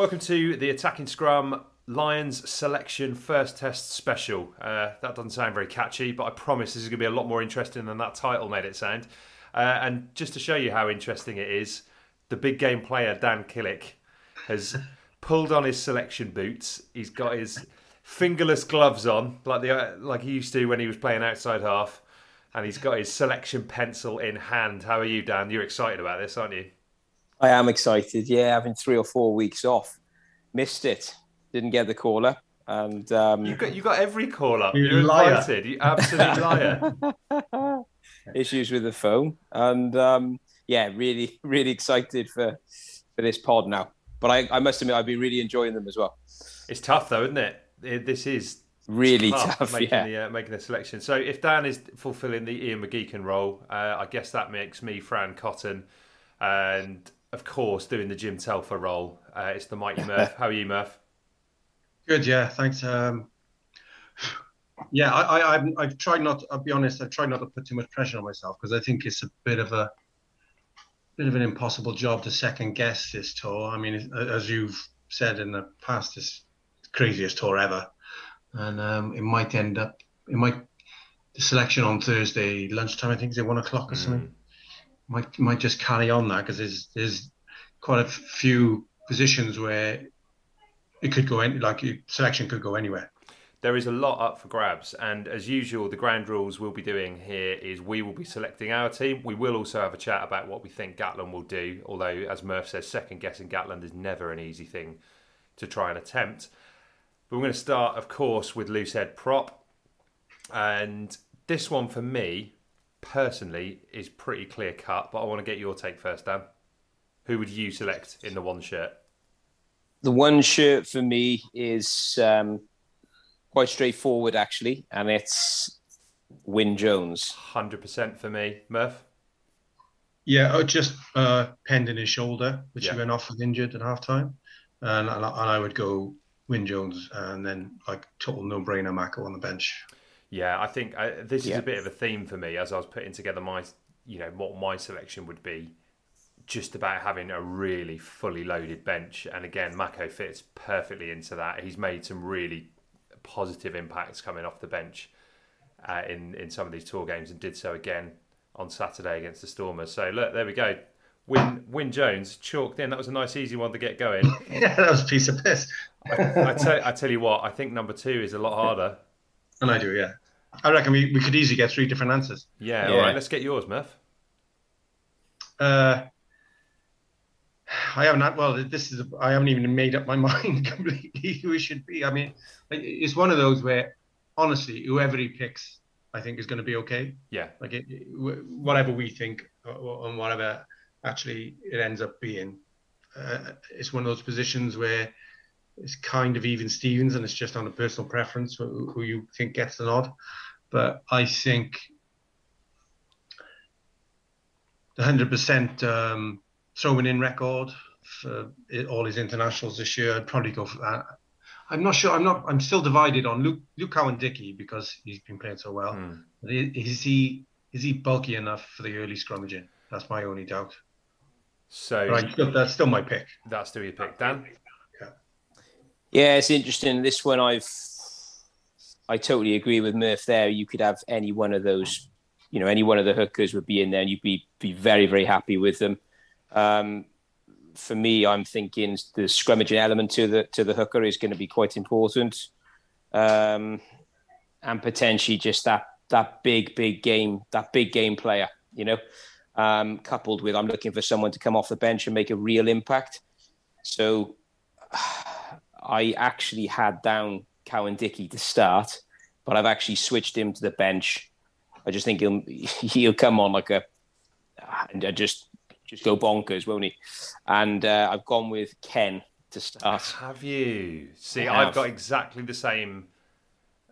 Welcome to the Attacking Scrum Lions Selection First Test Special. Uh, that doesn't sound very catchy, but I promise this is going to be a lot more interesting than that title made it sound. Uh, and just to show you how interesting it is, the big game player Dan Killick has pulled on his selection boots. He's got his fingerless gloves on, like the uh, like he used to when he was playing outside half, and he's got his selection pencil in hand. How are you, Dan? You're excited about this, aren't you? I am excited. Yeah, having three or four weeks off, missed it, didn't get the caller, and um, You got you got every call up. You You're liar. invited. You absolute liar. issues with the phone, and um, yeah, really, really excited for for this pod now. But I, I must admit, I've been really enjoying them as well. It's tough though, isn't it? It- This is Really tough, making yeah. the uh, making the selection. So if Dan is fulfilling the Ian McGeechan role, uh, I guess that makes me Fran Cotton, and of course doing the Jim Telfer role. Uh, it's the mighty Murph. How are you, Murph? Good, yeah, thanks. Um, yeah, I, I, I've, I've tried not. I'll be honest. I've tried not to put too much pressure on myself because I think it's a bit of a bit of an impossible job to second guess this tour. I mean, as you've said in the past, it's the craziest tour ever, and um, it might end up. It might the selection on Thursday lunchtime. I think is it one o'clock or something. Might might just carry on that because there's there's quite a few positions where it could go any like selection could go anywhere. There is a lot up for grabs, and as usual, the grand rules we'll be doing here is we will be selecting our team. We will also have a chat about what we think Gatland will do. Although, as Murph says, second guessing Gatland is never an easy thing to try and attempt. But we're going to start, of course, with loose head prop, and this one for me personally is pretty clear cut. But I want to get your take first, Dan. Who would you select in the one shirt? The one shirt for me is um, quite straightforward, actually, and it's Wyn Jones. Hundred percent for me, Murph. Yeah, oh, just uh, in his shoulder, which Yeah. he went off with injured at halftime, and, and, and I would go Wyn Jones, and then like total no-brainer Mako on the bench. Yeah, I think uh, this is Yeah. a bit of a theme for me as I was putting together my, you know, what my selection would be. Just about having a really fully loaded bench, and again, Mako fits perfectly into that. He's made some really positive impacts coming off the bench uh, in in some of these tour games, and did so again on Saturday against the Stormers. So look, there we go. Win Wyn Jones chalked in. That was a nice easy one to get going. Yeah, that was a piece of piss. I tell I tell you what, I think number two is a lot harder. And I do, yeah. I reckon we, we could easily get three different answers. Yeah, all Yeah. right, let's get yours, Murph. Uh, I haven't had, well, this is, I haven't even made up my mind completely who it should be. I mean, it's one of those where, honestly, whoever he picks, I think is going to be okay. Yeah. Like it, whatever we think and whatever actually it ends up being, uh, it's one of those positions where it's kind of even Stevens and it's just on a personal preference who, who you think gets the nod. But I think the 100% um, throwing in record for all his internationals this year, I'd probably go for that. I'm not sure. I'm not. I'm still divided on Luke Luke Cowan-Dickie because he's been playing so well. Mm. Is he is he bulky enough for the early scrummaging? That's my only doubt. So still, that's still my pick. That's still your pick, Dan. Yeah. It's interesting. This one, I've I totally agree with Murph. There, you could have any one of those. You know, any one of the hookers would be in there, and you'd be be very very happy with them. Um, for me, I'm thinking the scrummaging element to the to the hooker is going to be quite important, um, and potentially just that that big big game that big game player. You know, um, coupled with I'm looking for someone to come off the bench and make a real impact. So I actually had down Cowan-Dickie to start, but I've actually switched him to the bench. I just think he'll he'll come on like a and just just go bonkers, won't he? And uh, I've gone with Ken to start. Have you? See, have. I've got exactly the same,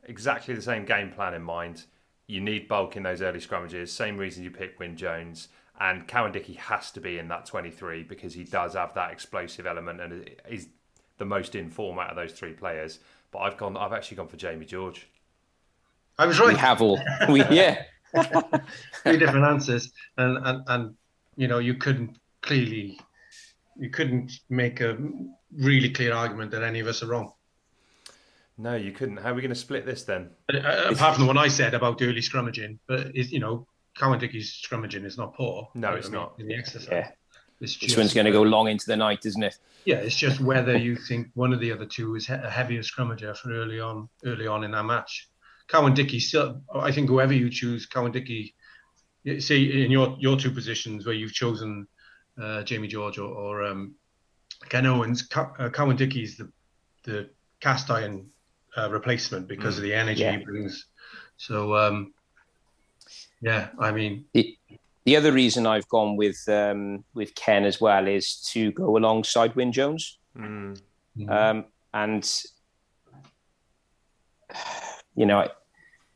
exactly the same game plan in mind. You need bulk in those early scrummages. Same reason you pick Wyn Jones. And Cowan-Dickie has to be in that 23 because he does have that explosive element and is the most in form out of those three players. But I've gone. I've actually gone for Jamie George. I was right. We have all. We yeah. Three different answers, and and and you know, you couldn't clearly, you couldn't make a really clear argument that any of us are wrong. No, you couldn't. How are we going to split this then? Uh, uh apart from the one I said about early scrummaging, but is you know, Cowan-Dickie's scrummaging is not poor. No, it's I mean, not in the exercise. Yeah. Just, this one's going to go long into the night, isn't it? Yeah, it's just whether you think one of the other two is a heavier scrummager for early on, early on in that match. Cowan-Dickie still, I think whoever you choose, Cowan-Dickie see in your your two positions where you've chosen uh, Jamie George or, or um, Ken Owens, uh, Cowan-Dickie is the the cast iron uh, replacement because mm. of the energy yeah. he brings. So um, yeah, I mean. The, the other reason I've gone with um, with Ken as well is to go alongside Wyn Jones, mm. um, and you know,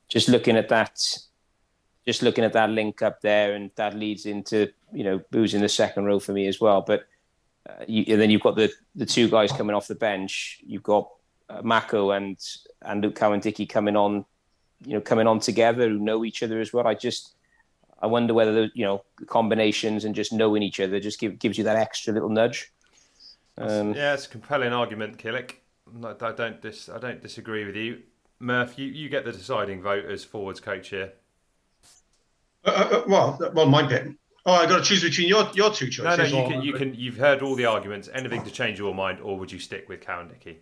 just looking at that just looking at that link up there, and that leads into you know who's in the second row for me as well. But uh, you, and then you've got the the two guys coming off the bench. You've got uh, Mako and and Luke Cowan-Dickie coming on, you know, coming on together who know each other as well. I just I wonder whether the you know combinations and just knowing each other just give, gives you that extra little nudge. Um, yeah, it's a compelling argument, Killick. I don't dis- I don't disagree with you, Murph. You, you get the deciding vote as forwards coach here. Uh, uh, uh, well, well, my pick. Oh, I got to choose between your your two choices. No, no, you can, you can. You've heard all the arguments. Anything to change your mind, or would you stick with Cowan-Dickie?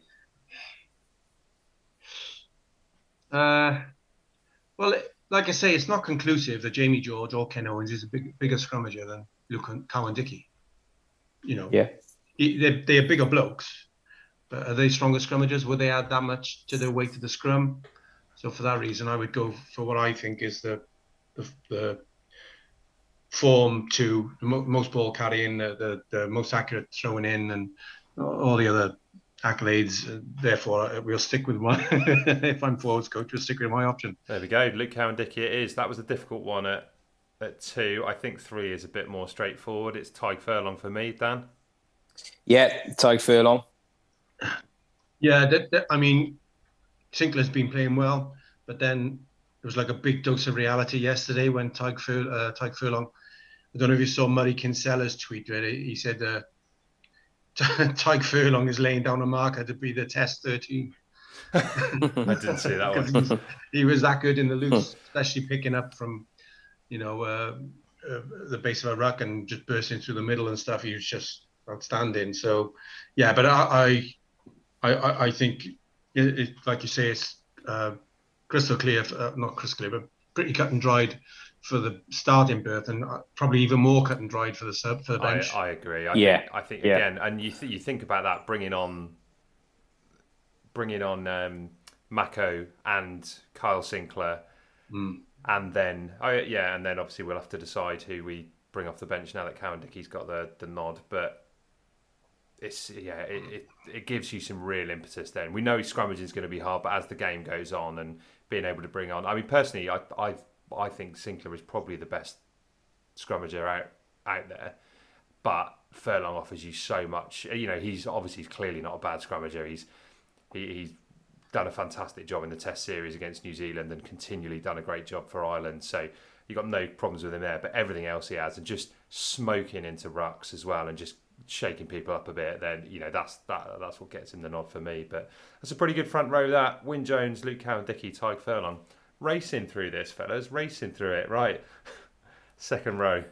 Uh, well, like I say, it's not conclusive that Jamie George or Ken Owens is a big, bigger scrummager than Luke Cowan-Dickie. You know, yeah, they're, they're bigger blokes, but are they stronger scrummagers? Would they add that much to their weight to the scrum? So for that reason, I would go for what I think is the the, the form to the most ball carrying, the, the, the most accurate throwing in, and all the other accolades. Therefore, we'll stick with one. if I'm forwards coach, we'll stick with my option. There we go. Luke Cowan-Dickie it is. That was a difficult one at, at two. I think three is a bit more straightforward. It's Tadhg Furlong for me, Dan. Yeah, Tadhg Furlong. Yeah, that, that, I mean, Sinckler's been playing well, but then it was like a big dose of reality yesterday when Tadhg, Fur, uh, Tadhg Furlong, I don't know if you saw Murray Kinsella's tweet where he said uh, Tadhg Furlong is laying down a marker to be the test 13. I didn't see that one. he was that good in the loose, especially picking up from, you know, uh, uh, the base of a ruck and just bursting through the middle and stuff. He was just outstanding. So, yeah, but I, I, I, I think, it, it, like you say, it's uh, crystal clear, uh, not crystal clear, but pretty cut and dried for the starting berth, and uh, probably even more cut and dried for the sub for the I, bench. I agree. I Yeah. think, I think Yeah. again, and you th- you think about that bringing on bringing on um, Mako and Kyle Sinckler, Mm. and then oh yeah, and then obviously we'll have to decide who we bring off the bench now that Cowan-Dickie's got the the nod, but. It's yeah, it, it, it gives you some real impetus. Then we know scrummaging is going to be hard, but as the game goes on and being able to bring on, I mean, personally, I I I think Sinckler is probably the best scrummager out out there but Furlong offers you so much. You know, he's obviously he's clearly not a bad scrummager. He's he, he's done a fantastic job in the Test series against New Zealand and continually done a great job for Ireland. So you've got no problems with him there. But everything else he has, and just smoking into rucks as well, and just shaking people up a bit. Then you know that's that that's what gets him the nod for me. But that's a pretty good front row. That Wyn Jones, Luke Cowan, Dickie, Tadhg Furlong, racing through this, fellas, racing through it. Right, second row.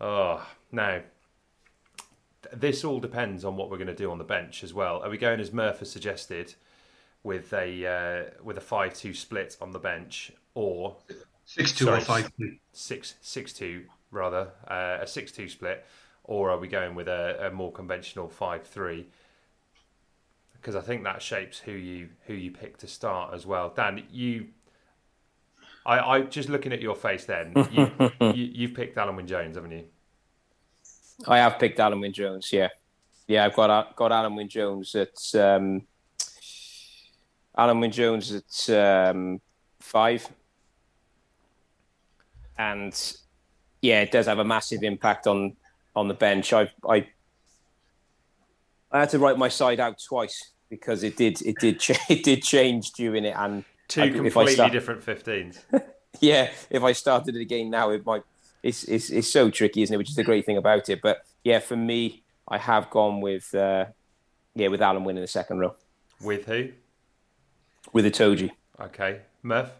Oh, now this all depends on what we're going to do on the bench as well. Are we going as Murph has suggested with a uh, with a five two split on the bench, or Six two or five two. six six two rather uh, a six two split, or are we going with a, a more conventional five three? Because I think that shapes who you who you pick to start as well. Dan, you. I, I just looking at your face. Then you, you you've picked Alun Wyn Jones, haven't you? I have picked Alun Wyn Jones. Yeah, yeah, I've got got Alun Wyn Jones at um, Alun Wyn Jones at um, five, and yeah, it does have a massive impact on on the bench. I I I had to write my side out twice because it did it did ch- it did change during it and Two I- completely start- different 15s. yeah, if I started it again now, it might. It's, it's it's so tricky, isn't it? Which is the great thing about it. But yeah, for me, I have gone with uh, yeah with Alun Wyn in the second row With who? with Itoje. Okay. Murph?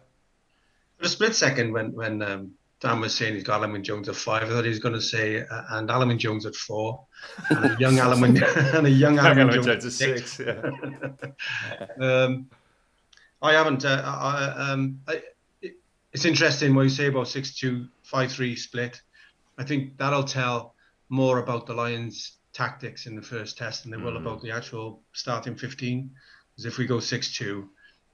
For a split second, when when um, Dan was saying he's got Alan Jones at five, I thought he was going to say uh, and Alan Jones at four, and a young Alun Wyn and a young Alan Jones, Jones at at six. six, yeah. um, I haven't. Uh, I, um, I, it, it's interesting what you say about six two five three split. I think that'll tell more about the Lions' tactics in the first test than they will Mm. about the actual starting fifteen. Because if we go six two,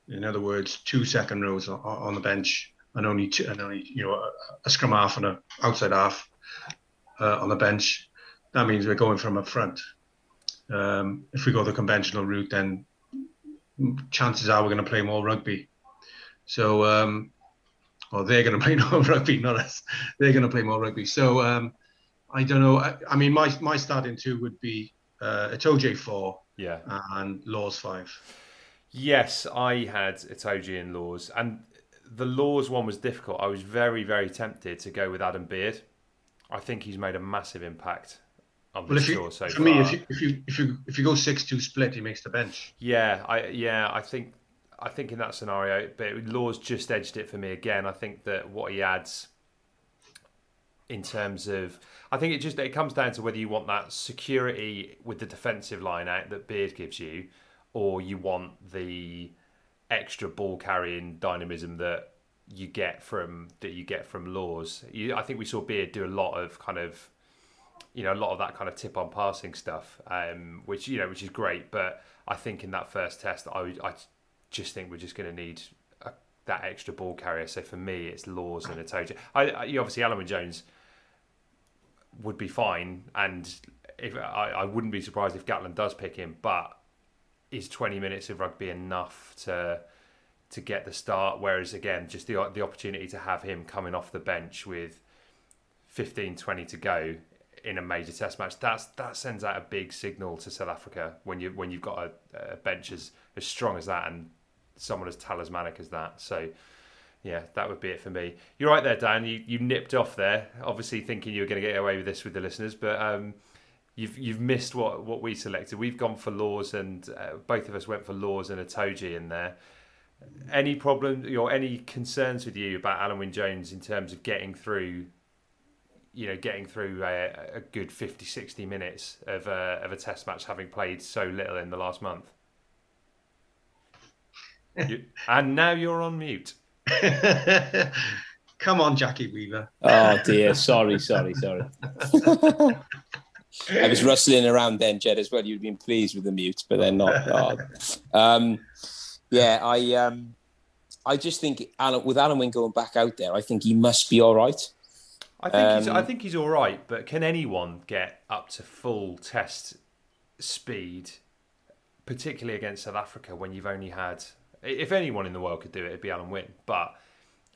in other words, two second rows on, on the bench and only two, and only you know a, a scrum half and an outside half uh, on the bench, that means we're going from up front. Um, if we go the conventional route, then chances are we're going to play more rugby. So, um, well, they're going to play more rugby, not us. They're going to play more rugby. So, um, I don't know. I, I mean, my my starting two would be uh, Itoje four Yeah. and Lawes five. Yes, I had Itoje in Lawes, and the Lawes one was difficult. I was very, very tempted to go with Adam Beard. I think he's made a massive impact Well, you, so for far. me, if you if you if you if you go six two split, he makes the bench. Yeah, I yeah, I think I think in that scenario, but Lawes just edged it for me again. I think that what he adds in terms of I think it just it comes down to whether you want that security with the defensive line out that Beard gives you, or you want the extra ball carrying dynamism that you get from that you get from Lawes. You, I think we saw Beard do a lot of kind of you know a lot of that kind of tip on passing stuff, um, which you know which is great. But I think in that first test, I I just think we're just going to need a, that extra ball carrier. So for me, it's Lawes and Itoje. I, I obviously Alan Jones would be fine, and if I, I wouldn't be surprised if Gatland does pick him, but is 20 minutes of rugby enough to to get the start? Whereas again, just the the opportunity to have him coming off the bench with 15, 20 to go in a major test match, that's that sends out a big signal to South Africa when you when you've got a, a bench as, as strong as that and someone as talismanic as that. So yeah, that would be it for me. You're right there, Dan. You you nipped off there, obviously thinking you were going to get away with this with the listeners, but um, you've you've missed what what we selected. We've gone for Lawes, and uh, both of us went for Lawes and a Toji in there. Any problem or any concerns with you about Alun Wyn Jones in terms of getting through? You know, getting through a, a good 50, 60 minutes of a, of a test match, having played so little in the last month. You, and now you're on mute. Come on, Jackie Weaver. Oh dear, sorry, sorry, sorry. I was rustling around then, Jed, as well. You'd been pleased with the mute, but they're not. Oh. Um, yeah, I um, I just think Alan, with Alun Wyn going back out there, I think he must be all right. I think he's, I um, think he's all right, but can anyone get up to full test speed, particularly against South Africa, when you've only had? If anyone in the world could do it, it'd be Alun Wyn. But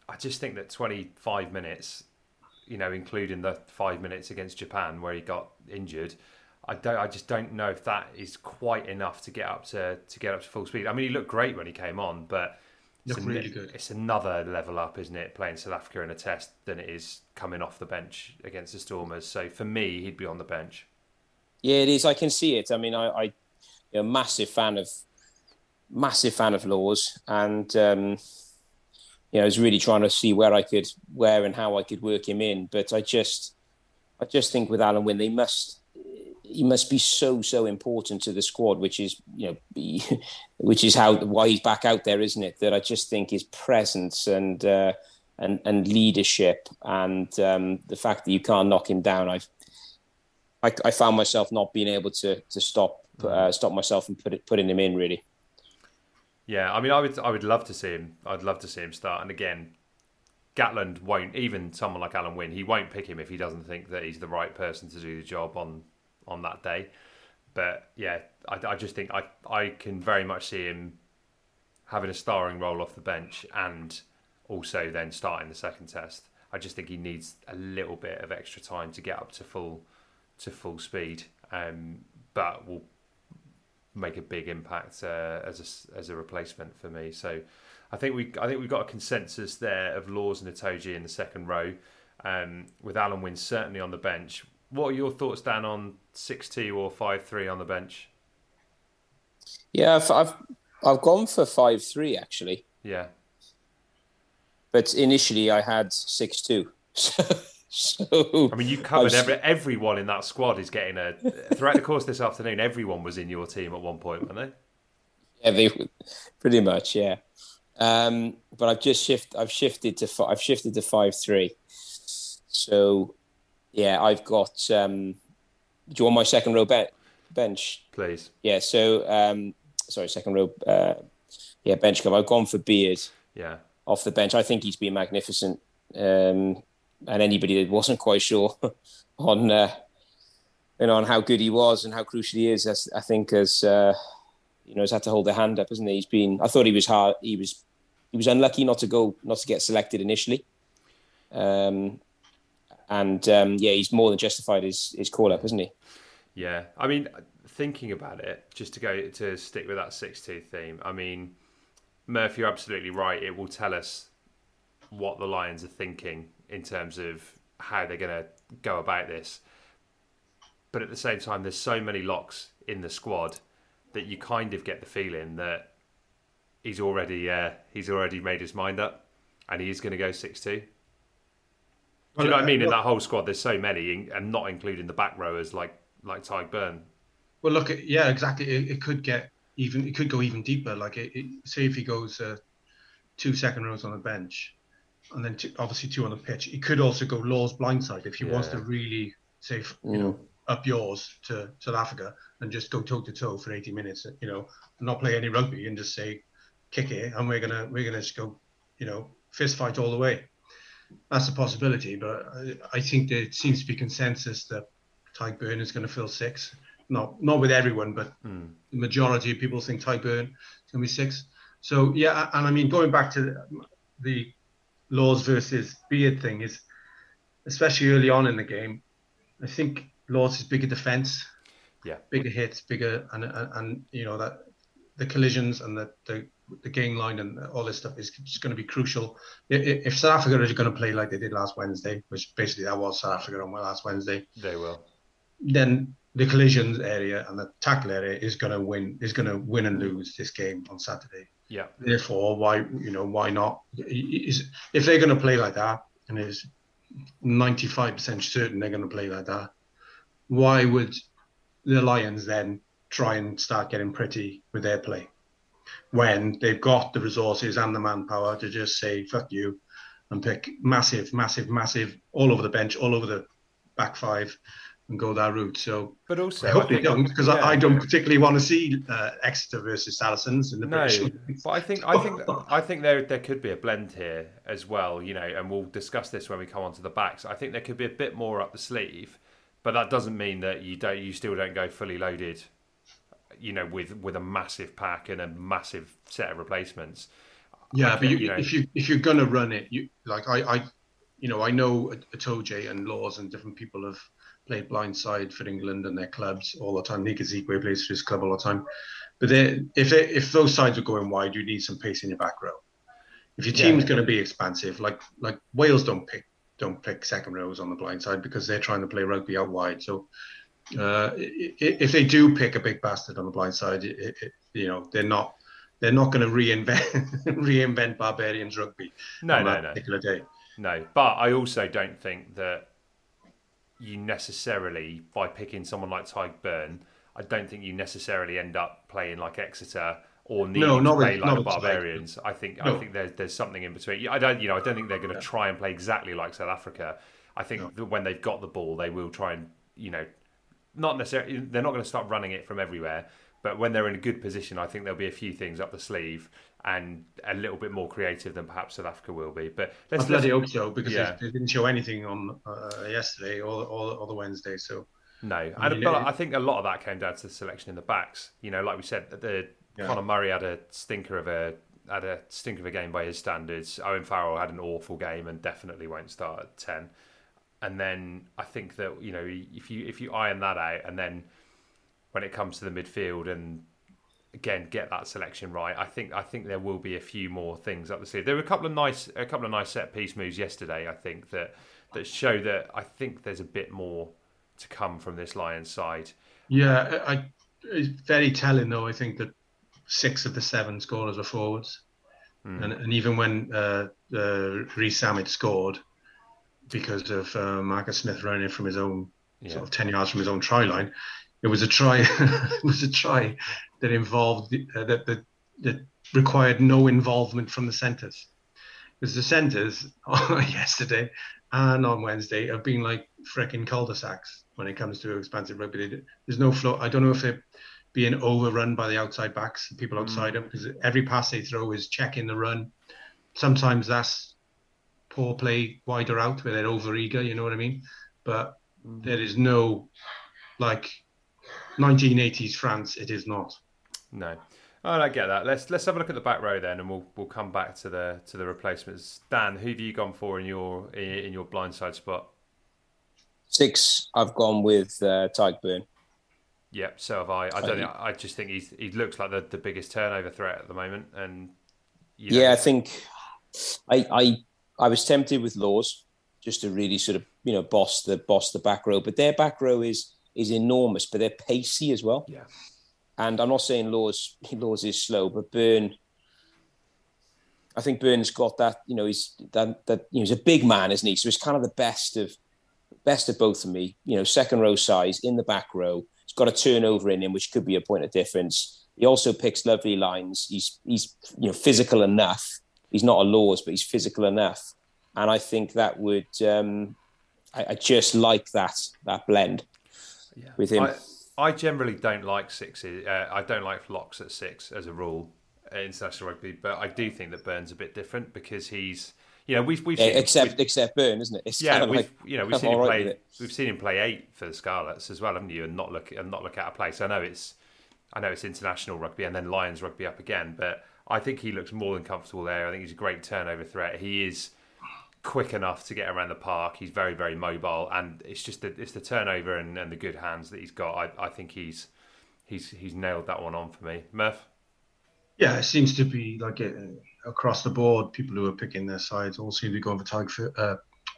I just think that 25 minutes, you know, including the five minutes against Japan where he got injured, I don't. I just don't know if that is quite enough to get up to to get up to full speed. I mean, he looked great when he came on, but it's, Looked really good. it's another level up, isn't it, playing South Africa in a test than it is coming off the bench against the Stormers. So for me, he'd be on the bench. Yeah, it is. I can see it. I mean, I, I you know, massive fan of massive fan of Lawes, and um, you know, I was really trying to see where I could, where and how I could work him in. But I just, I just think with Alun Wyn, they must, he must be so so important to the squad, which is you know, be, which is how why he's back out there, isn't it? That I just think his presence and uh, and and leadership and um, the fact that you can't knock him down, I've I, I found myself not being able to to stop uh, stop myself from put it, putting him in really. Yeah, I mean, I would, I would love to see him. I'd love to see him start. And again, Gatland won't. Even someone like Alun Wyn, he won't pick him if he doesn't think that he's the right person to do the job on on that day. But yeah, I, I just think I I can very much see him having a starring role off the bench and also then starting the second test. I just think he needs a little bit of extra time to get up to full to full speed, um, but will make a big impact uh, as a as a replacement for me. So I think we I think we've got a consensus there of Lawes and Itoje in the second row, um, with Alun Wyn certainly on the bench. What are your thoughts, Dan, on six two or five three on the bench? Yeah, I've I've, I've gone for five three actually, Yeah, but initially I had six two. So, I mean, you covered every everyone in that squad is getting a throughout the course this afternoon. Everyone was in your team at one point, weren't they? Yeah, they pretty much, yeah. Um, but I've just shift. I've shifted to. I've shifted to five three. So, yeah, I've got. Um, do you want my second row be- bench? Please. Yeah. So, um, sorry, second row. Uh, yeah, bench cover. I've gone for Beard Yeah, off the bench. I think he's been magnificent. Um, and anybody that wasn't quite sure on uh, you know on how good he was and how crucial he is, as, I think as uh, you know has had to hold their hand up, hasn't he? He's been. I thought he was hard. He was he was unlucky not to go not to get selected initially. Um, and um, yeah, he's more than justified his his call up, isn't he? yeah. I mean, thinking about it, just to go to stick with that six two theme. I mean, Murphy, you're absolutely right. It will tell us what the Lions are thinking in terms of how they're going to go about this. But at the same time, there's so many locks in the squad that you kind of get the feeling that he's already uh, he's already made his mind up, and he is going to go six two. Do you know what I mean? In that whole squad, there's so many, and not including the back rowers like like Tadhg Beirne. Well, look, yeah, exactly. It, it could get even. It could go even deeper. Like, it, it, say if he goes uh, two second rows on the bench, and then two, obviously two on the pitch. He could also go Law's blindside if he wants to really say, you know, up yours to South Africa and just go toe to toe for 80 minutes. You know, and not play any rugby and just say, kick it, and we're gonna we're gonna just go, you know, fist fight all the way. That's a possibility, but I, I think there seems to be consensus that Tadhg Beirne is going to fill six. Not not with everyone, but hmm. the majority of people think Tadhg Beirne is going to be six. So yeah, and I mean going back to the, the Lawes versus Beard thing is, especially early on in the game, I think Lawes is bigger defence, Yeah. bigger hits, bigger and and, and you know that the collisions and the, the the game line and all this stuff is just going to be crucial. If South Africa is going to play like they did last Wednesday, which basically that was South Africa on last Wednesday, They will. then the collisions area and the tackle area is going to win is going to win and lose this game on Saturday. Yeah. Therefore, why you know why not? Is if they're going to play like that, and it's ninety five percent certain they're going to play like that, why would the Lions then try and start getting pretty with their play when they've got the resources and the manpower to just say fuck you, and pick massive, massive, massive all over the bench, all over the back five, and go that route. So, but also I hope I they don't because yeah. I, I don't particularly want to see uh, Exeter versus Saracens in the No, British. but I think I think I think there there could be a blend here as well, you know, and we'll discuss this when we come onto the backs. I think there could be a bit more up the sleeve, but that doesn't mean that you don't you still don't go fully loaded, you know, with with a massive pack and a massive set of replacements. Yeah, I but you, you know- if you if you're gonna run it, you like I, I you know I know Itoje and Lawes and different people have played blindside for England and their clubs all the time. Nick Isiekwe plays for his club all the time. But they, if they, if those sides are going wide, you need some pace in your back row. If your team's Yeah. going to be expansive, like like Wales don't pick don't pick second rows on the blind side because they're trying to play rugby out wide. So uh, if they do pick a big bastard on the blind side, it, it, you know they're not they're not going to reinvent reinvent barbarians rugby No, no, no. particular day. No, but I also don't think that you necessarily, by picking someone like Tadhg Beirne, I don't think you necessarily end up playing like Exeter or need No, to not with- play like the with Tadhg. Barbarians. I think I think there's there's something in between. I don't you know I don't think they're going to try and play exactly like South Africa. I think that when they've got the ball, they will try and you know not necessarily they're not going to start running it from everywhere. But when they're in a good position, I think there'll be a few things up the sleeve and a little bit more creative than perhaps South Africa will be. But let's bloody let's- hope so because yeah. they, didn't show anything on uh, yesterday or, or or the Wednesday. So No, I and, mean, but it- I think a lot of that came down to the selection in the backs. You know, like we said, the Yeah. Conor Murray had a stinker of a had a stinker of a game by his standards. Owen Farrell had an awful game and definitely won't start at ten. And then I think that you know if you if you iron that out, and then when it comes to the midfield and again get that selection right, I think I think there will be a few more things up the sleeve. There were a couple of nice a couple of nice set piece moves yesterday. I think that that show that I think there's a bit more to come from this Lions side. yeah, I, it's very telling though. I think that six of the seven scorers are forwards, Hmm. and, and even when uh, uh, Reece Samet scored because of uh, Marcus Smith running from his own Yeah. sort of ten yards from his own try line, it was a try. it was a try that involved the, uh, that, that that required no involvement from the centres. Because the centres yesterday and on Wednesday have been like freaking cul-de-sacs when it comes to expansive rugby. There's no flow. I don't know if they're being overrun by the outside backs, the people outside them, because every pass they throw is checking the run. Sometimes that's poor play wider out where they're over eager. You know what I mean? But there is no like 1980s France. It is not. No, I get that. Let's let's have a look at the back row then, and we'll we'll come back to the to the replacements. Dan, who have you gone for in your in, in your blindside spot? Six, I've gone with uh, Tadhg Beirne. Yep, so have I. I don't. I just think he's he looks like the, the biggest turnover threat at the moment, and you know, Yeah, I think I I I was tempted with Lawes just to really sort of you know boss the boss the back row, but their back row is is enormous, but they're pacey as well. Yeah. And I'm not saying Lawes Lawes is slow, but Beirne. I think Beirne's got that. You know, he's that that you know he's a big man, isn't he? So he's kind of the best of best of both of me. You know, second row size in the back row. He's got a turnover in him, which could be a point of difference. He also picks lovely lines. He's he's you know physical enough. He's not a Lawes, but he's physical enough. And I think that would um, I, I just like that that blend yeah. with him. I, I generally don't like sixes. Uh, I don't like locks at six as a rule at international rugby, but I do think that Beirne's a bit different because he's, you know, we've we've Yeah, seen, except we've- except Beirne, isn't it? It's yeah, kind of we've like, you know we've seen him all right play it. we've seen him play eight for the Scarlets as well, haven't you? And not look and not look out of place. I know it's I know it's international rugby and then Lions rugby up again, but I think he looks more than comfortable there. I think he's a great turnover threat. He is quick enough to get around the park. He's very very mobile, and it's just the, it's the turnover and, and the good hands that he's got. I, I think he's he's he's nailed that one on for me. Murph. Yeah, it seems to be like uh, across the board, people who are picking their sides all seem to be going for Tadhg. Uh,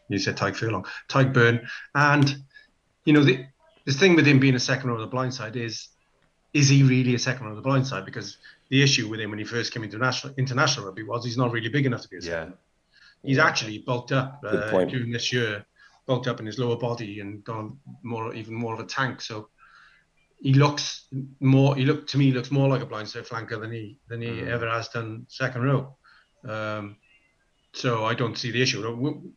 you said Tadhg Furlong, Tadhg Beirne, and you know the the thing with him being a second row of the blind side is, is he really a second on the blind side? Because the issue with him when he first came into national international rugby was he's not really big enough to be a second. Yeah. He's actually bulked up Good uh, point. during this year, bulked up in his lower body and gone more, even more of a tank. So he looks more. He look to me he looks more like a blindside flanker than he than he Mm. ever has done second row. Um, so I don't see the issue.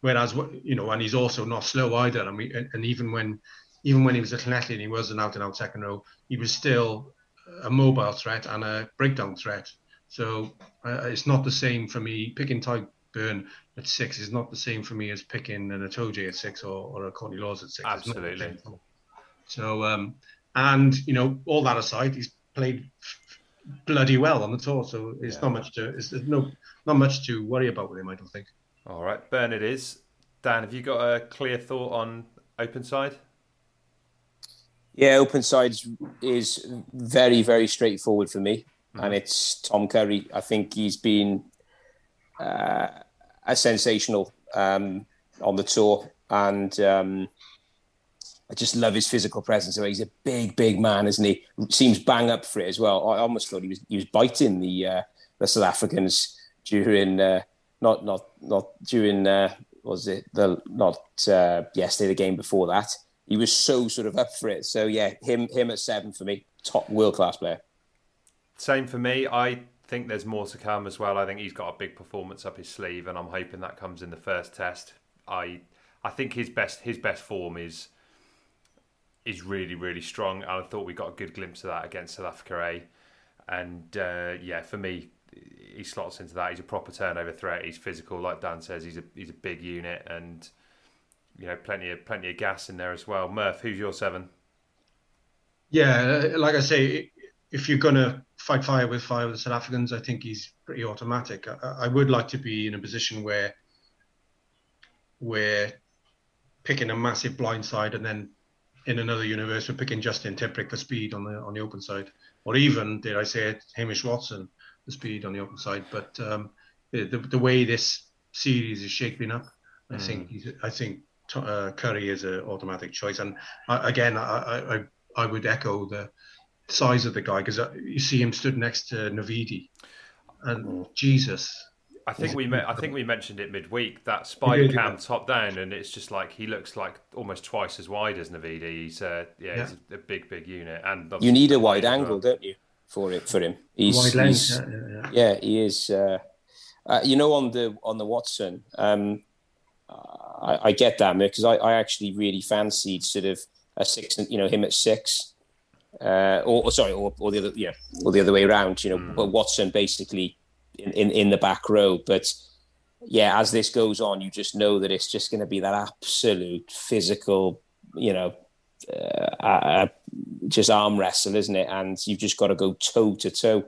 Whereas, you know, and he's also not slow either. And we, and even when, even when he was a Llanelli and he was an out and out second row, he was still a mobile threat and a breakdown threat. So uh, it's not the same for me. Picking Tadhg Beirne at six is not the same for me as picking an Itoje at six or, or a Courtney Lawes at six. Absolutely. So, um, and you know, all that aside, he's played bloody well on the tour. So it's yeah. not much to, it's, no, not much to worry about with him. I don't think. All right, Beirne, it is. Dan, have you got a clear thought on open side? Yeah, open sides is very, very straightforward for me, mm-hmm. and it's Tom Curry. I think he's been uh, a sensational um, on the tour, and um, I just love his physical presence. He's a big, big man, isn't he? Seems bang up for it as well. I almost thought he was he was biting the uh, the South Africans during uh, not not not during uh, was it the not uh, yesterday the game before that he was so sort of up for it. So yeah, him him at seven for me, top world class player. Same for me. I think there's more to come as well. I think he's got a big performance up his sleeve, and I'm hoping that comes in the first test. I I think his best his best form is is really really strong. I thought we got a good glimpse of that against South Africa A, and uh, yeah, for me, he slots into that. He's a proper turnover threat. He's physical, like Dan says. He's a he's a big unit, and you know, plenty of plenty of gas in there as well. Murph, who's your seven? Yeah, like I say, if you're gonna fight fire with fire with the South Africans, I think he's pretty automatic. I, I would like to be in a position where we're picking a massive blind side and then in another universe we're picking Justin Tipuric for speed on the on the open side, or even did I say it, Hamish Watson the speed on the open side. But um, the, the, the way this series is shaping up, I mm. think I think uh, Curry is an automatic choice. And I, again, I, I I would echo the size of the guy because uh, you see him stood next to Navidi, and mm. Jesus. I think we I think we mentioned it midweek that spider cam top down, and it's just like he looks like almost twice as wide as Navidi. He's uh, yeah, yeah. he's a, a, big big unit, and you need a wide angle, well. don't you, for it for him? He's, wide length, yeah, yeah, yeah, he is. Uh, uh, you know, on the on the Watson, um, I, I get that, because I, I actually really fancied sort of a six, you know, him at six, uh, or, or, sorry, or, or the other, yeah, or the other way around, you know, mm. but Watson basically in, in, in the back row. But yeah, as this goes on, you just know that it's just going to be that absolute physical, you know, uh, uh, just arm wrestle, isn't it? And you've just got to go toe to toe.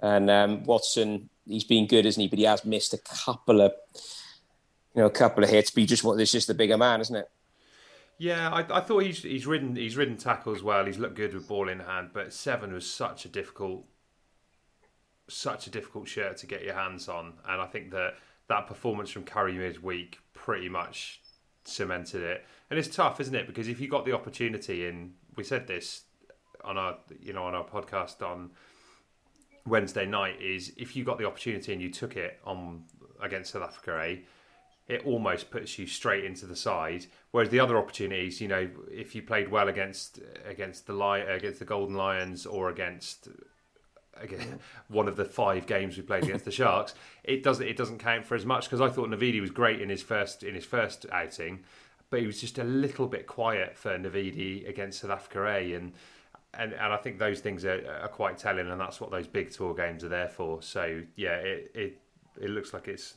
And um, Watson, he's been good, isn't he? But he has missed a couple of you know, a couple of hits, but just there's just the bigger man, isn't it? Yeah, I, I, thought he's he's ridden he's ridden tackles well. He's looked good with ball in hand, but seven was such a difficult such a difficult shirt to get your hands on, and I think that that performance from Curry midweek pretty much cemented it. And it's tough, isn't it? Because if you got the opportunity, and we said this on our you know on our podcast on Wednesday night, is if you got the opportunity and you took it on against South Africa, A, it almost puts you straight into the side. Whereas the other opportunities, you know, if you played well against against the Lion, against the Golden Lions or against again one of the five games we played against the Sharks, it doesn't it doesn't count for as much because I thought Navidi was great in his first in his first outing, but he was just a little bit quiet for Navidi against South Africa A and. And, and I think those things are, are quite telling, and that's what those big tour games are there for. So yeah, it, it it looks like it's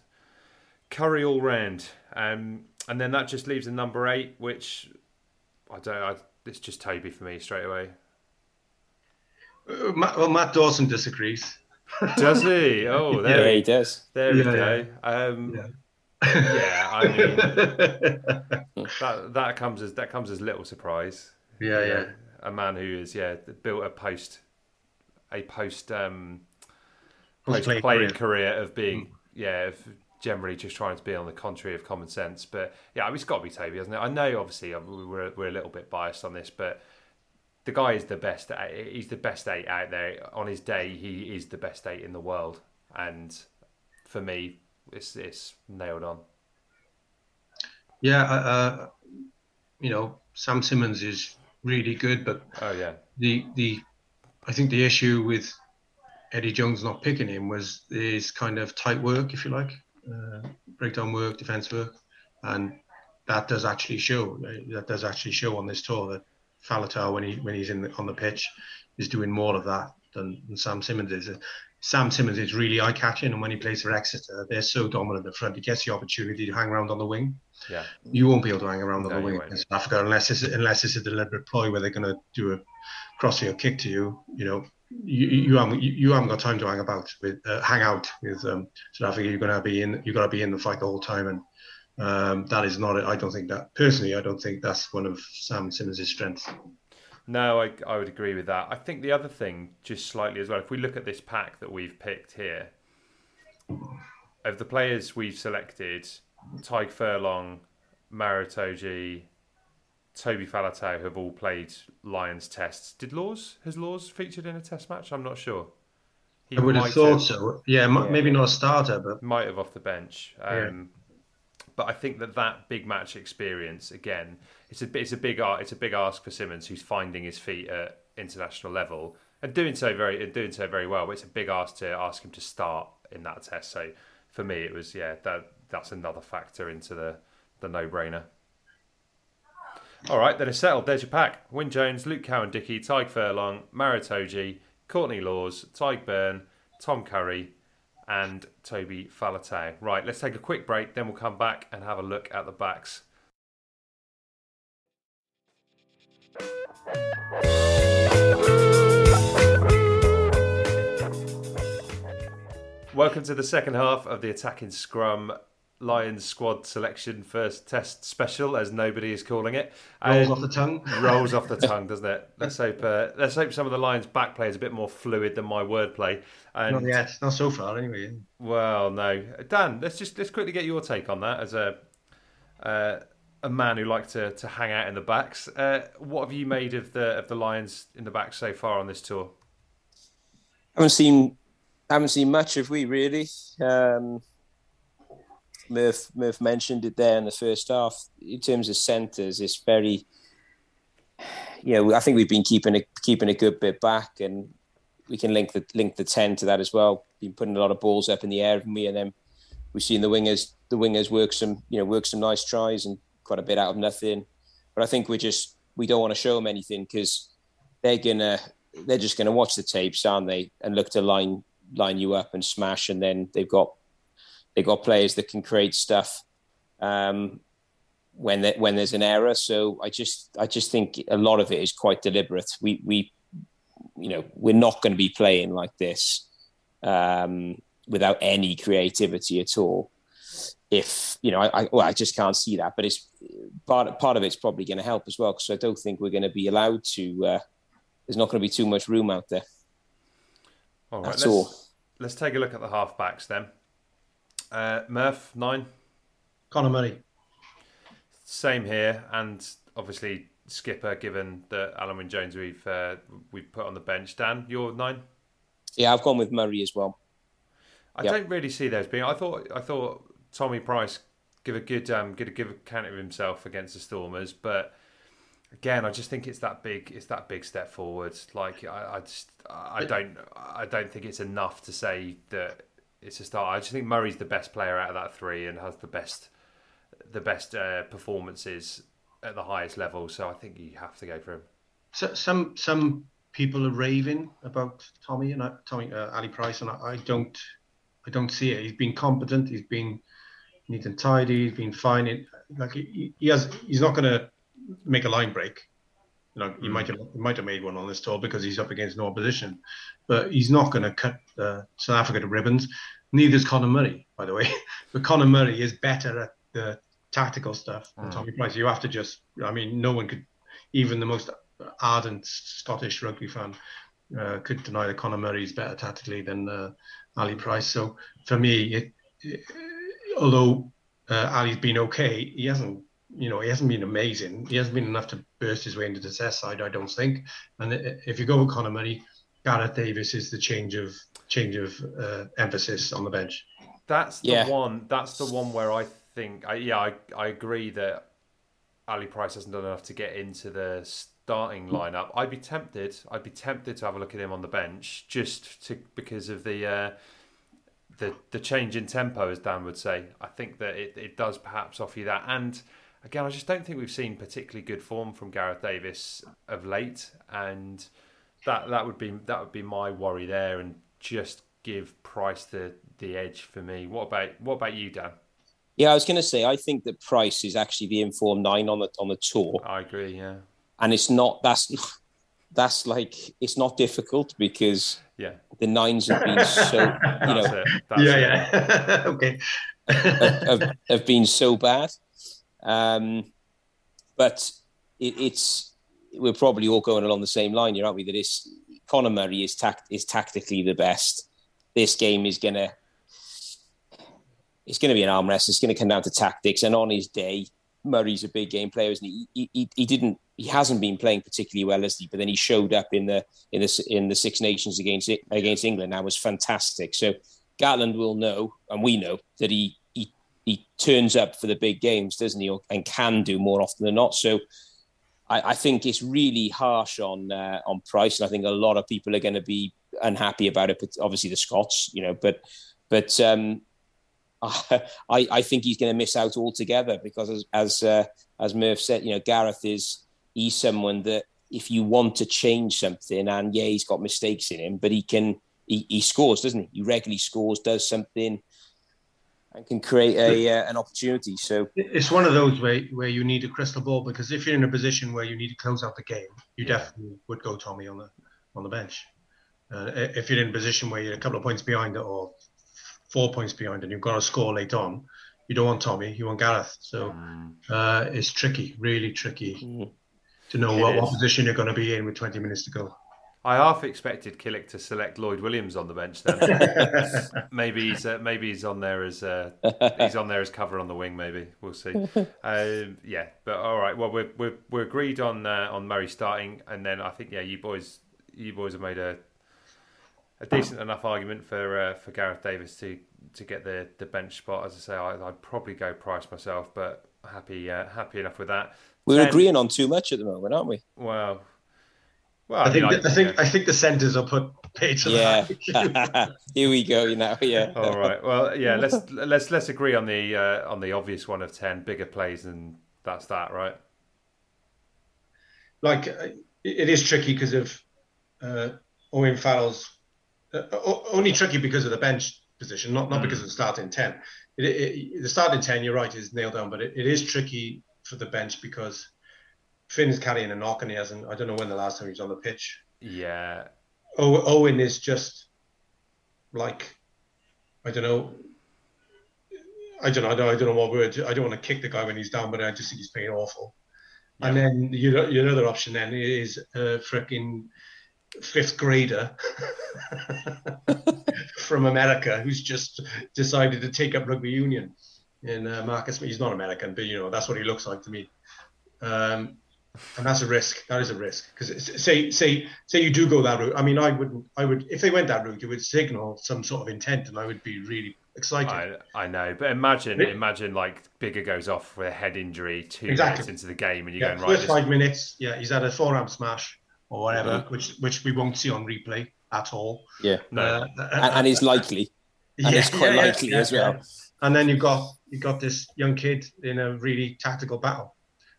Curry all round, um, and then that just leaves a number eight, which I don't. I, it's just Toby for me straight away. Uh, Matt, well, Matt Dawson disagrees. Does he? Oh, there yeah, he does. There yeah, we go. Yeah. Um, yeah. yeah, I mean that that comes as that comes as little surprise. Yeah, yeah. A man who is yeah built a post a post um post playing career. career. of being mm. yeah of generally just trying to be on the contrary of common sense. But yeah, I mean, it's got to be Toby, hasn't it? I know, obviously, uh, we're we're a little bit biased on this, but the guy is the best. He's the best eight out there on his day. He is the best eight in the world, and for me, it's it's nailed on. Yeah, uh, uh you know, Sam Simmonds is really good, but oh yeah, the the I think the issue with Eddie Jones not picking him was his kind of tight work, if you like. Uh, breakdown work, defence work, and that does actually show. That does actually show on this tour that Faletau, when he when he's in the, on the pitch, is doing more of that than, than Sam Simmonds is. Sam Simmonds is really eye catching, and when he plays for Exeter, they're so dominant up front. He gets the opportunity to hang around on the wing. Yeah, you won't be able to hang around on No, the wing in South Africa unless it's unless it's a deliberate ploy where they're going to do a crossfield kick to you. You know, you you haven't you, you haven't got time to hang about with uh, hang out with um, South Africa. You're going to be in. You've got to be in the fight the whole time, and um, that is not. I don't think that personally. I don't think that's one of Sam Simmonds' strengths. No, I, I would agree with that. I think the other thing, just slightly as well, if we look at this pack that we've picked here, of the players we've selected, Tadhg Furlong, Maro Itoje, Toby Faletau have all played Lions tests. Did Lawes has Lawes featured in a test match? I'm not sure. He I would have thought so. Yeah, Yeah. maybe not a starter, but might have off the bench. Yeah. Um, But I think that that big match experience again, it's a it's a big it's a big ask for Simmonds, who's finding his feet at international level and doing so very and doing so very well. But it's a big ask to ask him to start in that test. So for me, it was yeah that that's another factor into the the no brainer. All right, then it's settled. There's your pack. Wyn Jones, Luke Cowan Dickey, Tadhg Furlong, Maro Itoje, Courtney Lawes, Tadhg Beirne, Tom Curry, and Toby Faletau. Right, let's take a quick break, then we'll come back and have a look at the backs. Welcome to the second half of the attacking scrum Lions squad selection first test special, as nobody is calling it. rolls And- off the tongue. rolls off the tongue, doesn't it? Let's hope. Uh, let's hope some of the Lions' back play is a bit more fluid than my wordplay. And Not yet, not so far anyway. well, no, Dan. Let's just let's quickly get your take on that as a uh, a man who likes to, to hang out in the backs. Uh, what have you made of the of the Lions in the back so far on this tour? haven't seen haven't seen much have we really um Murph Murph mentioned it there in the first half in terms of centres it's very you know I think we've been keeping a keeping a good bit back and we can link the link the 10 to that as well been putting a lot of balls up in the air from me and then we've seen the wingers the wingers work some you know work some nice tries and quite a bit out of nothing but I think we're just we don't want to show them anything because they're gonna they're just gonna watch the tapes, aren't they, and look to line line you up and smash, and then they've got they've got players that can create stuff um, when they, when there's an error. So I just I just think a lot of it is quite deliberate. We we you know we're not going to be playing like this um, without any creativity at all. If you know, I, I well, I just can't see that. But it's part part of it's probably going to help as well because I don't think we're going to be allowed to. Uh, there's not going to be too much room out there. All right, That's let's, all. let's take a look at the halfbacks then. Uh, Murph nine, Conor Murray. same here, and obviously skipper. Given that Alun Wyn Jones we've uh, we've put on the bench. Dan, you're nine. Yeah, I've gone with Murray as well. I Yep. don't really see those being. I thought I thought Tommy Price give a good um give a give account of himself against the Stormers, but again, I just think it's that big it's that big step forward. Like I, I just I don't I don't think it's enough to say that it's a start. I just think Murray's the best player out of that three and has the best the best uh, performances at the highest level. So I think you have to go for him. So, some some people are raving about Tommy and I, Tommy uh, Ali Price, and I, I don't I don't see it. He's been competent. He's been neat and tidy. He's been fine. It, like he, he has. He's not going to make a line break. You know, he might have he might have made one on this tour because he's up against no opposition, but he's not going to cut uh, South Africa to ribbons. Neither is Conor Murray, by the way. but Conor Murray is better at the tactical stuff than Tommy Price. You have to just. I mean, no one could, even the most ardent Scottish rugby fan, uh, could deny that Conor Murray is better tactically than uh, Ali Price. So for me, it, it, although uh, Ali's been okay, he hasn't. You know, he hasn't been amazing. He hasn't been enough to burst his way into the test side, I don't think. And if you go with Conor Murray, Gareth Davies is the change of change of uh, emphasis on the bench. That's the Yeah. one. That's the one where I think. I, yeah, I, I agree that Ali Price hasn't done enough to get into the starting lineup. I'd be tempted. I'd be tempted to have a look at him on the bench just to because of the uh, the the change in tempo, as Dan would say. I think that it, it does perhaps offer you that. And again, I just don't think we've seen particularly good form from Gareth Davies of late, and that that would be that would be my worry there, and just give Price the the edge for me. What about what about you, Dan? Yeah, I was going to say I think that Price is actually the informed nine on the on the tour. I agree. Yeah, and it's not that's that's like it's not difficult because yeah. The nines have been so you know yeah yeah. Okay. Have, have, been so bad. Um but it, it's we're probably all going along the same line here aren't we? That is Conor Murray is tact is tactically the best. This game is gonna it's going to be an arm wrestle. It's going to come down to tactics. And on his day, Murray's a big game player, isn't he? He, he? he, didn't. He hasn't been playing particularly well, has he? But then he showed up in the in the in the Six Nations against against England. That was fantastic. So Gatland will know, and we know that he he he turns up for the big games, doesn't he? And can do more often than not. So I, I think it's really harsh on uh, on Price, and I think a lot of people are going to be unhappy about it. But obviously the Scots, you know, but but um, I, I think he's going to miss out altogether because, as as, uh, as Murph said, you know, Gareth is he's someone that if you want to change something, and yeah, he's got mistakes in him, but he can he, he scores, doesn't he? He regularly scores, does something, and can create a uh, an opportunity. So it's one of those where where you need a crystal ball because if you're in a position where you need to close out the game, you yeah. definitely would go Tommy on the on the bench. Uh, if you're in a position where you're a couple of points behind it or four points behind and you've got to score late on, you don't want Tommy, you want Gareth. So mm. uh, it's tricky, really tricky mm. to know what, what, position you're going to be in with 20 minutes to go. I half expected Killick to select Lloyd Williams on the bench. Then maybe he's uh, maybe he's on there as uh, he's on there as cover on the wing. Maybe we'll see. Um, yeah, but all right. Well, we're we're, we're agreed on uh, on Murray starting, and then I think yeah, you boys you boys have made a a decent enough argument for uh, for Gareth Davies to to get the the bench spot. As I say, I, would probably go Price myself, but happy uh, happy enough with that. We're Ten, agreeing on too much at the moment, aren't we? Well, well, I, I think mean, I, I, think I think the centres are put paid to yeah. Here we go. You know, yeah. All right. Well, yeah. Let's let's let's agree on the uh, on the obvious one of ten Biggar plays, and that's that, right? Like it is tricky because of uh, Owen Farrell's uh, only tricky because of the bench position, not not mm. because of the starting ten. It, it, the starting ten, you're right, is nailed down, but it, it is tricky for the bench because Finn's carrying a knock and he hasn't. I don't know when the last time he was on the pitch. Yeah. Owen is just like I don't know. I don't know. I don't, I don't know what word. I don't want to kick the guy when he's down, but I just think he's playing awful. Yeah. And then your your other option then is uh, freaking fifth grader from America who's just decided to take up rugby union. In uh, Marcus, he's not American, but you know that's what he looks like to me. Um, and that's a risk. That is a risk because say say say you do go that route. I mean, I wouldn't. I would if they went that route, it would signal some sort of intent, and I would be really excited. I, I know, but imagine it, imagine like Biggar goes off with a head injury two exactly. minutes into the game, and you're yeah, going right. First five minutes, yeah, he's had a forearm smash or whatever, mm-hmm. which which we won't see on replay at all. Yeah, no, uh, and, and is likely, and yeah, it's quite yeah, likely yeah, as well. And then you've got you've got this young kid in a really tactical battle,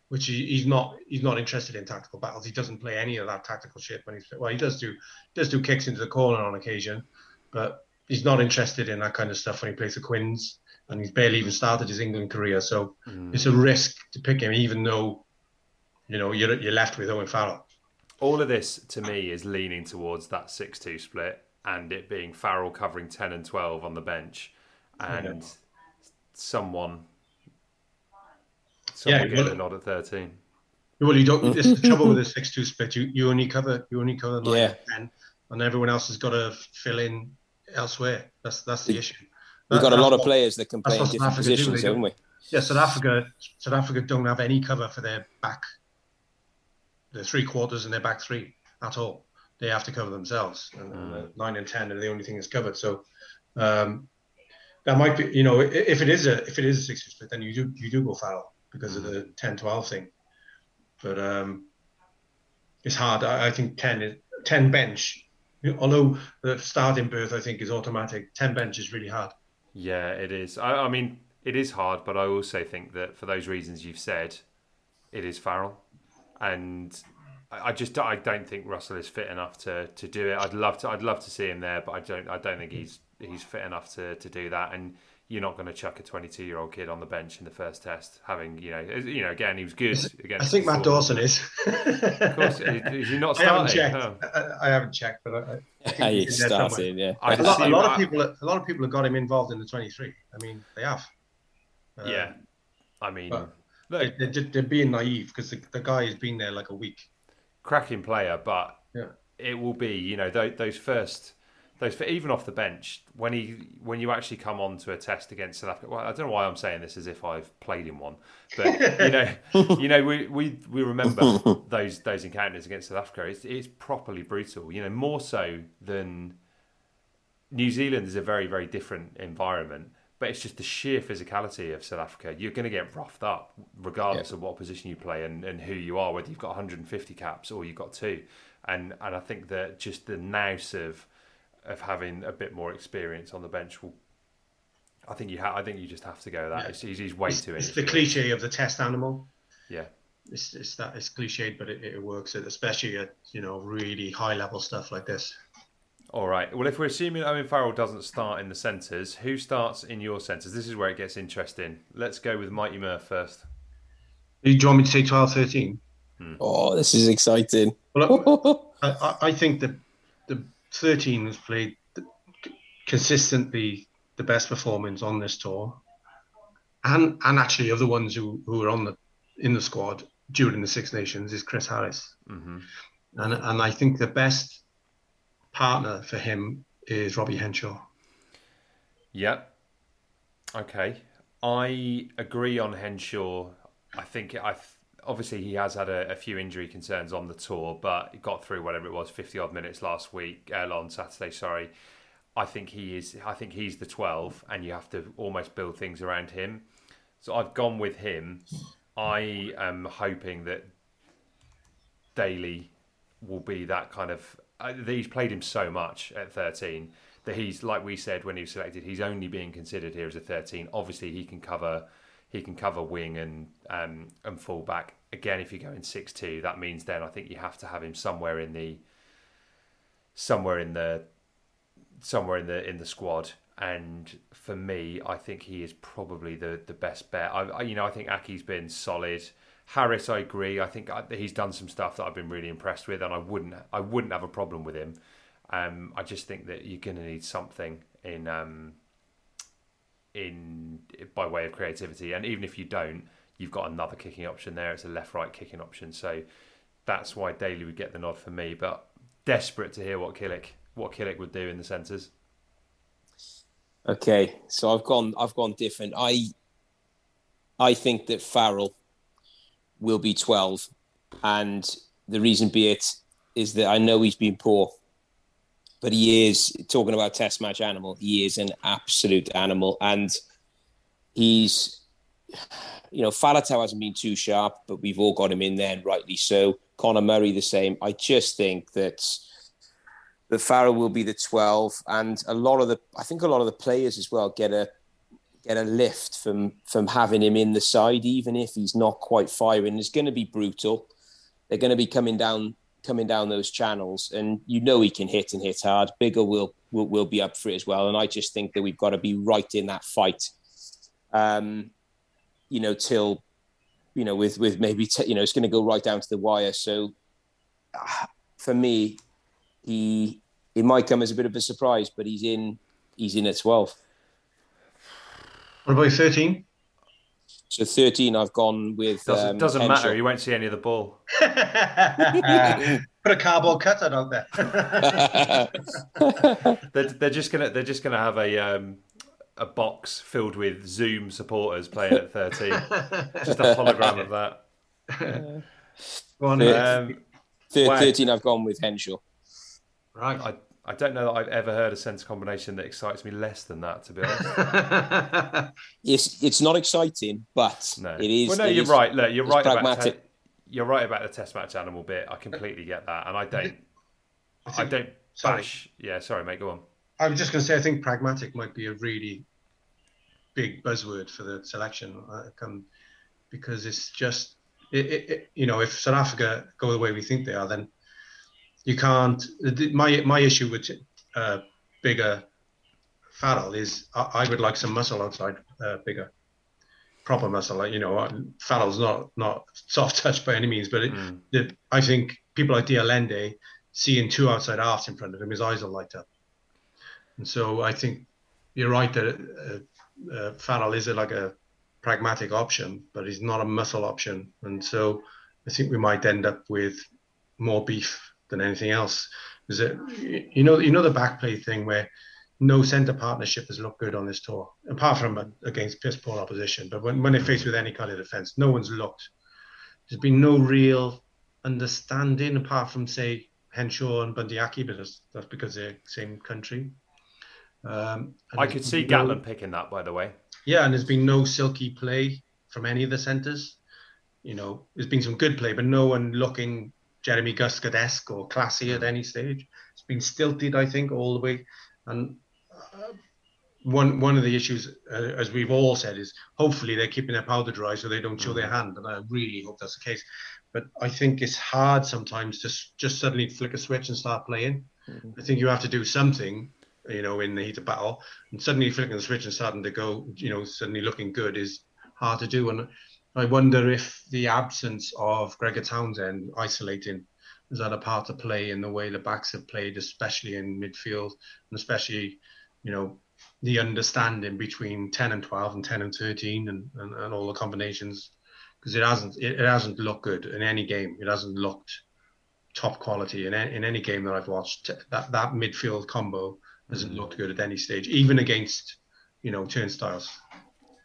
which he, he's not he's not interested in tactical battles. He doesn't play any of that tactical shit when he's well. He does do does do kicks into the corner on occasion, but he's not interested in that kind of stuff when he plays the Quins. And he's barely even started his England career, so mm. it's a risk to pick him, even though you know you're you're left with Owen Farrell all of this to me is leaning towards that six-two split and it being Farrell covering ten and twelve on the bench, and someone, someone yeah, getting well, a nod at thirteen. Well, you don't. This is the trouble with the six-two split. You you only cover you only cover nine yeah. and ten, and everyone else has got to fill in elsewhere. That's that's the issue. We've got a lot of players that can play in different positions, haven't we? Yeah, South Africa. South Africa don't have any cover for their back the three quarters in their back three at all. They have to cover themselves. And, mm. nine and ten are the only thing that's covered. So um, that might be, you know, if it is a if it is a six split, then you do you do go Farrell because of the 10-12 thing. But um, it's hard. I, I think 10 is, 10 bench Although the starting berth, I think, is automatic. Ten bench is really hard. Yeah, it is. I, I mean, it is hard, but I also think that for those reasons you've said, it is Farrell, and I I just I don't think Russell is fit enough to, to do it. I'd love to I'd love to see him there, but I don't I don't think he's he's fit enough to, to do that. And you're not going to chuck a 22 year old kid on the bench in the first test, having you know you know again he was good against. I think Matt Dawson is. of course, is he not I haven't checked. Oh. I, I haven't checked, but I, I think He's he's somewhere. starting, yeah. I A lot, a lot of people, a lot of people have got him involved in the 23. I mean, they have. Uh, Yeah, I mean, but look, they, they're, they're being naive because the, the guy has been there like a week. cracking player, but Yeah. it will be you know those, those first those for even off the bench when he when you actually come on to a test against South Africa. Well, I don't know why I'm saying this as if I've played in one, but you know, you know, we we, we remember those those encounters against South Africa. It's, it's properly brutal. You know, more so than New Zealand is a very very different environment. But it's just the sheer physicality of South Africa. You're going to get roughed up regardless of what position you play and, and who you are, whether you've got 150 caps or you've got two. And and I think that just the nous of of having a bit more experience on the bench will. I think you ha- I think you just have to go that. Yeah. It's, he's, he's way It's, too it's the cliche of the test animal. Yeah. It's, it's that it's cliched, but it, it works, especially at you know really high level stuff like this. All right. Well, if we're assuming Owen Farrell doesn't start in the centres, who starts in your centres? This is where it gets interesting. Let's go with Mighty Murph first. Do you want me to say 12, 13? Oh, this is exciting. Well, I, I- I think that the 13 has played consistently the best performance on this tour, and and actually of the ones who who are on the in the squad during the Six Nations is Chris Harris, Mm-hmm. and and I think the best partner for him is Robbie Henshaw. Yep. Okay. I agree on Henshaw. I think I obviously he has had a, a few injury concerns on the tour, but he got through whatever it was, fifty odd minutes last week, uh, on Saturday. Sorry. I think he is. I think he's the twelve, and you have to almost build things around him. So I've gone with him. I am hoping that Daly will be that kind of. He's played him so much at 13 that he's like we said when he was selected. He's only being considered here as a 13. Obviously, he can cover. He can cover wing and um, and full back. Again, if you go in six two, that means then I think you have to have him somewhere in the somewhere in the somewhere in the in the squad. And for me, I think he is probably the the best bet. I, I you know I think Aki's been solid. Harris, I agree. I think I- he's done some stuff that I've been really impressed with, and I wouldn't I wouldn't have a problem with him. Um, I just think that you're going to need something in um, in by way of creativity, and even if you don't, you've got another kicking option there. It's a left-right kicking option, so that's why Daly would get the nod for me. But desperate to hear what Killick what Killick would do in the centres. Okay, so I've gone. I've gone different. I, I think that Farrell will be twelve, and the reason be it is that I know he's been poor, but he is talking about test match animal. He is an absolute animal, and he's, you know, Faletau hasn't been too sharp, but we've all got him in there, and rightly so. Conor Murray the same. I just think that the Farrell will be the 12 and a lot of the I think a lot of the players as well get a get a lift from from having him in the side even if he's not quite firing. It's going to be brutal. They're going to be coming down coming down those channels and you know he can hit and hit hard. Biggar will will, will be up for it as well and I just think that we've got to be right in that fight um you know till you know with with maybe t- you know it's going to go right down to the wire. So ah, for me he it might come as a bit of a surprise, but he's in he's in at twelve. What about 13? So thirteen, I've gone with. Doesn't, um, doesn't matter. You won't see any of the ball. Put a cardboard cutout out there. They're, they're just gonna they're just gonna have a um, a box filled with Zoom supporters playing at thirteen. just a hologram of that. Go on, Yeah. Um, Thir- Wow. Thirteen, I've gone with Henshaw. right. I I don't know that I've ever heard a centre combination that excites me less than that. To be honest, It's it's not exciting, but no. it is. Well, no, you're is- right. Look, you're it's right about pragmatic. te- you're right about the test match animal bit. I completely get that, and I don't. I don't. Sorry. Bash. Yeah, sorry, mate. Go on. I was just going to say, I think pragmatic might be a really big buzzword for the selection, uh, um, because it's just, it, it, it, you know, if South Africa go the way we think they are, then you can't. My my issue with uh, Biggar Farrell is I, I would like some muscle outside uh, Biggar, proper muscle. Like you know, uh, Farrell's not not soft touch by any means, but it, the, I think people like de Allende seeing two outside halves in front of him, his eyes will light up. And so I think you're right that uh, uh, Farrell is a, like a pragmatic option, but he's not a muscle option. And so I think we might end up with more beef than anything else. Is it you know you know the back play thing where no centre partnership has looked good on this tour, apart from against piss poor opposition. But when, when they're faced with any kind of defence, no one's looked. There's been no real understanding apart from say Henshaw and Bundee Aki, but that's, that's because they're same country. Um, I could see no- Gatland picking that, by the way. yeah, and there's been no silky play from any of the centres. You know, there's been some good play, but no one looking Jeremy Guscott-esque or classy at any stage. It's been stilted, I think, all the way. And uh, one one of the issues, uh, as we've all said, is hopefully they're keeping their powder dry so they don't show their hand. And I really hope that's the case. But I think it's hard sometimes to just suddenly flick a switch and start playing. I think you have to do something, you know, in the heat of battle. And suddenly flicking the switch and starting to go, you know, suddenly looking good is hard to do. And I wonder if the absence of Gregor Townsend isolating has had a part to play in the way the backs have played, especially in midfield, and especially, you know, the understanding between 10 and 12 and 10 and 13 and, and, and all the combinations. Because it hasn't it, it hasn't looked good in any game. It hasn't looked top quality in any, in any game that I've watched. That that midfield combo hasn't mm. looked good at any stage, even against you know turnstiles.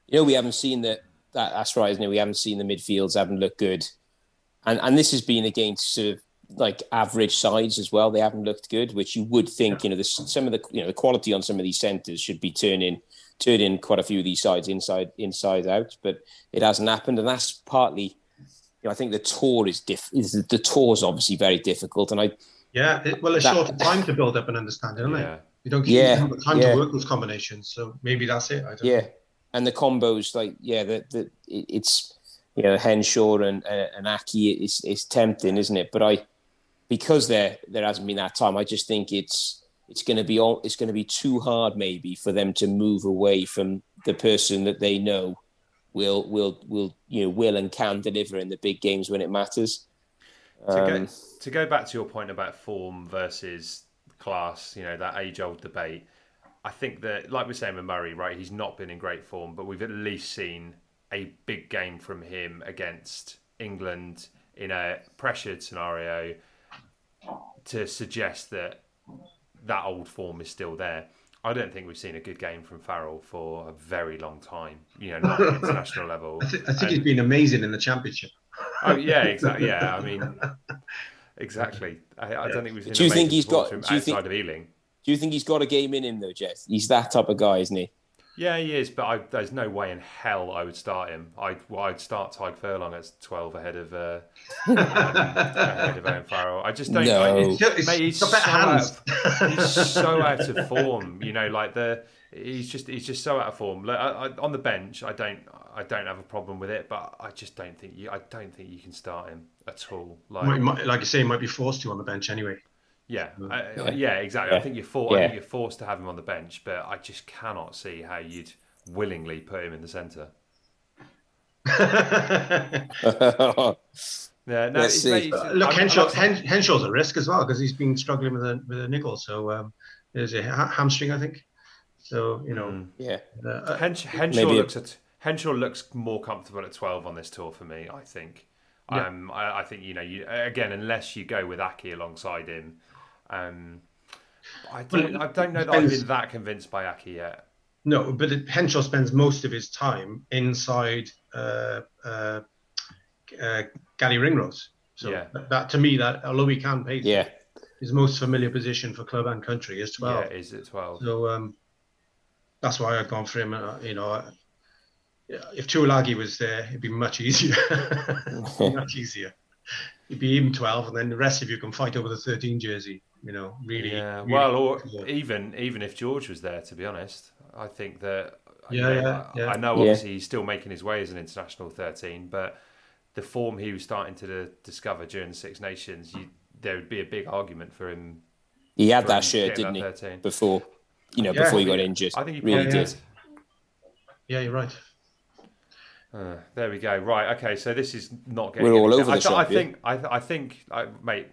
You know, we haven't seen the that. That's right, isn't it? We haven't seen the midfields haven't looked good, and and this has been against sort of like average sides as well. They haven't looked good, which you would think you know the, some of the you know the quality on some of these centres should be turning turning quite a few of these sides inside inside out, but it hasn't happened, and that's partly. You know, I think the tour is diff. Is the tour is obviously very difficult, and I Yeah, it, well, it's That- short time to build up an understanding, isn't Yeah. it? You don't Yeah, time yeah. to work those combinations, so maybe that's it. I don't Yeah, know. And the combos like yeah, the, the it's you know Henshaw and uh, and Aki is is tempting, isn't it? But I because there there hasn't been that time, I just think it's it's going to be all it's going to be too hard maybe for them to move away from the person that they know will will will you know will and can deliver in the big games when it matters. To, Um, go, to go back to your point about form versus class, you know, that age old debate, I think that, like we're saying with Murray, right, he's not been in great form, but we've at least seen a big game from him against England in a pressured scenario to suggest that that old form is still there. I don't think we've seen a good game from Farrell for a very long time, you know, not at international level. I, th- I think And- he's been amazing in the championship. Oh yeah, exactly. Yeah, I mean, exactly. I, I don't think we've seen. Do you think he's got- do you from outside think- of Ealing? Do you think he's got a game in him though, Jeff? He's that type of guy, isn't he? Yeah, he is, but I, there's no way in hell I would start him. I'd well, I'd start Tadhg Furlong at twelve ahead of uh, ahead of Owen Farrell. I just don't. No. I, He's got- he's mate, he's got so better out of, he's so out of form. You know, like the he's just he's just so out of form. Like, I, I, on the bench, I don't I don't have a problem with it, but I just don't think you I don't think you can start him at all. Like Might, might, like you say, he might be forced to on the bench anyway. Yeah, I, Yeah. yeah, exactly. I think you're for, I Yeah. think you're forced to have him on the bench, but I just cannot see how you'd willingly put him in the centre. Yeah, no, Let's it's, see. it's- Look, I'm- Henshaw, Henshaw's a risk as well because he's been struggling with a with a nickel. So um, there's a ha- hamstring, I think. So you know, Mm. Yeah. uh, Hens- Henshaw Maybe a- looks at Henshaw looks more comfortable at twelve on this tour for me. I think. Yeah. Um, I, I think you know you again unless you go with Aki alongside him. Um, I don't. I don't know that I've been that convinced by Aki yet. no, but it, Henshaw spends most of his time inside uh, uh, uh, Garry Ringrose. So Yeah. that, that to me, that although he can pay, Yeah. his most familiar position for club and country is twelve. Yeah, is it twelve? So um, that's why I've gone for him. Uh, you know, uh, if Tuilagi was there, it'd be much easier. much easier. You'd be even 12, and then the rest of you can fight over the 13 jersey. You know, really. Yeah. really well, or cool. even even if George was there, to be honest, I think that. you Yeah, know, yeah, I- yeah. I know Yeah. obviously he's still making his way as an international 13, but the form he was starting to discover during the Six Nations, you, there would be a big argument for him. He had that him shirt, didn't he? that 13. Before, you know, Yeah. before he got injured. I think he really probably did. did. Yeah, you're right. Uh, there we go. Right. Okay. So this is not getting. We're all any- over I, the th- shop, I yeah. think. I, th- I think. I, mate.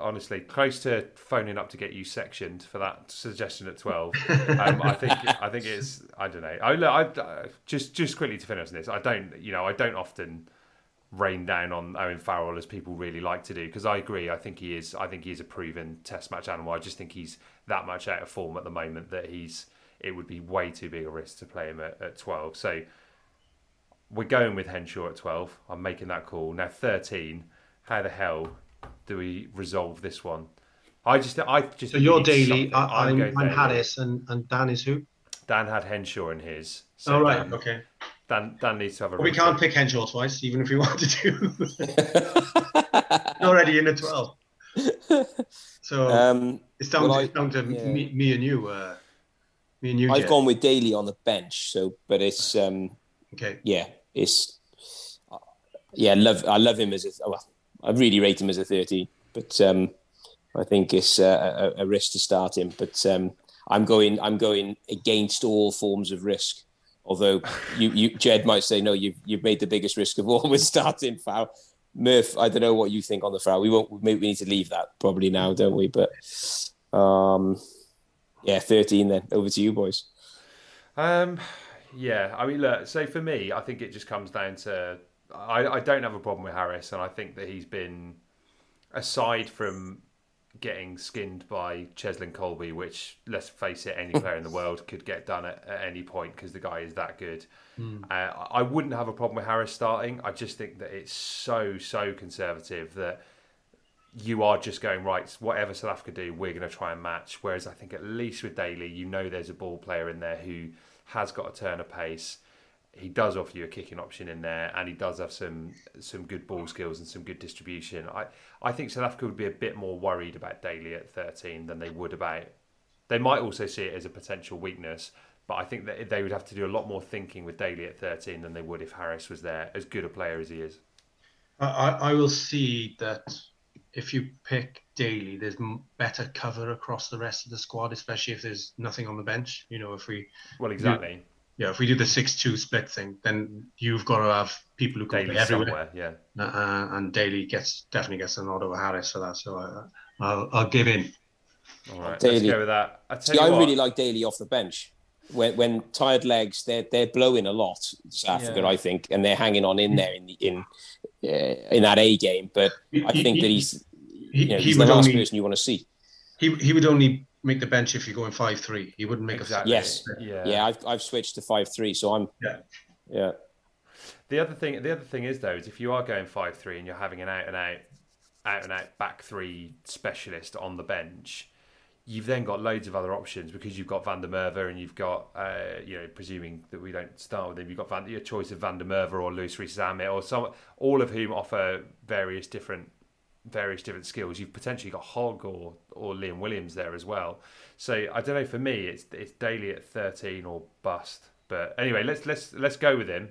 Honestly, close to phoning up to get you sectioned for that suggestion at twelve. um, I think. I think it's. I don't know. I, look, I uh, just just quickly to finish on this. I don't. You know. I don't often rain down on Owen Farrell as people really like to do because I agree. I think he is. I think he's a proven Test match animal. I just think he's that much out of form at the moment that he's. It would be way too big a risk to play him at, at twelve. So we're going with Henshaw at 12. I'm making that call. Now 13, how the hell do we resolve this one? I just I just So think you're we need Daly, something. I, I'm, going I'm Harris, and, and Dan is who? Dan had Henshaw in his. So oh, right, Dan, okay. Dan, Dan needs to have a But we can't pick Henshaw twice, even if we wanted to. You're already in the 12. So Um, it's down, well, to, I- down to yeah. me, me and you. Uh, me and you, I've Jeff. gone with Daly on the bench. So, but it's um, Okay. yeah, it's yeah, love I love him as a well, I really rate him as a thirteen, but um, I think it's uh, a, a risk to start him. But um, I'm going I'm going against all forms of risk. Although you, you Jed might say no, you've you've made the biggest risk of all with starting foul. Murph, I don't know what you think on the foul. We won't. Maybe we need to leave that probably now, don't we? But um, yeah, thirteen. Then over to you, boys. Um, yeah, I mean, look. So for me, I think it just comes down to I, I don't have a problem with Harris, and I think that he's been aside from getting skinned by Cheslin Kolbe, which let's face it, any player in the world could get done at, at any point because the guy is that good. Uh, I wouldn't have a problem with Harris starting. I just think that it's so so conservative that you are just going right. Whatever South Africa do, we're going to try and match. Whereas I think at least with Daly, you know, there's a ball player in there who has got a turn of pace. He does offer you a kicking option in there, and he does have some some good ball skills and some good distribution. I I think South Africa would be a bit more worried about Daly at 13 than they would about. They might also see it as a potential weakness, but I think that they would have to do a lot more thinking with Daly at 13 than they would if Harris was there, as good a player as he is. I, I I will see that if you pick Daly, there's better cover across the rest of the squad, especially if there's nothing on the bench. You know, if we Well, exactly. yeah, if we do the six-two split thing, then you've got to have people who can Daly play everywhere. yeah. Uh, and Daly gets definitely gets a nod over Harris for that. So I, I'll I'll give in. All right, let's go with that. I tell See, you I what, really like Daly off the bench. When when tired legs, they're they're blowing a lot. South Africa, Yeah. I think, and they're hanging on in there in the in uh, in that A game. But I think he- that he's He, you know, he he's the last only person you want to see. he he would only make the bench if you're going five-three. He wouldn't make Exactly. a Yes. Yeah. Yeah, I've I've switched to five three, so I'm Yeah. yeah. The other thing, the other thing is though, is if you are going five three and you're having an out and out, out and out back three specialist on the bench, you've then got loads of other options because you've got Van der Merwe and you've got, uh, you know, presuming that we don't start with him, you've got Van, your choice of Van der Merwe or Louis Rees-Zammit or some, all of whom offer various different various different skills. You've potentially got Hogg or or Liam Williams there as well. So I don't know. For me, it's it's Daly at thirteen or bust. But anyway, let's let's let's go with him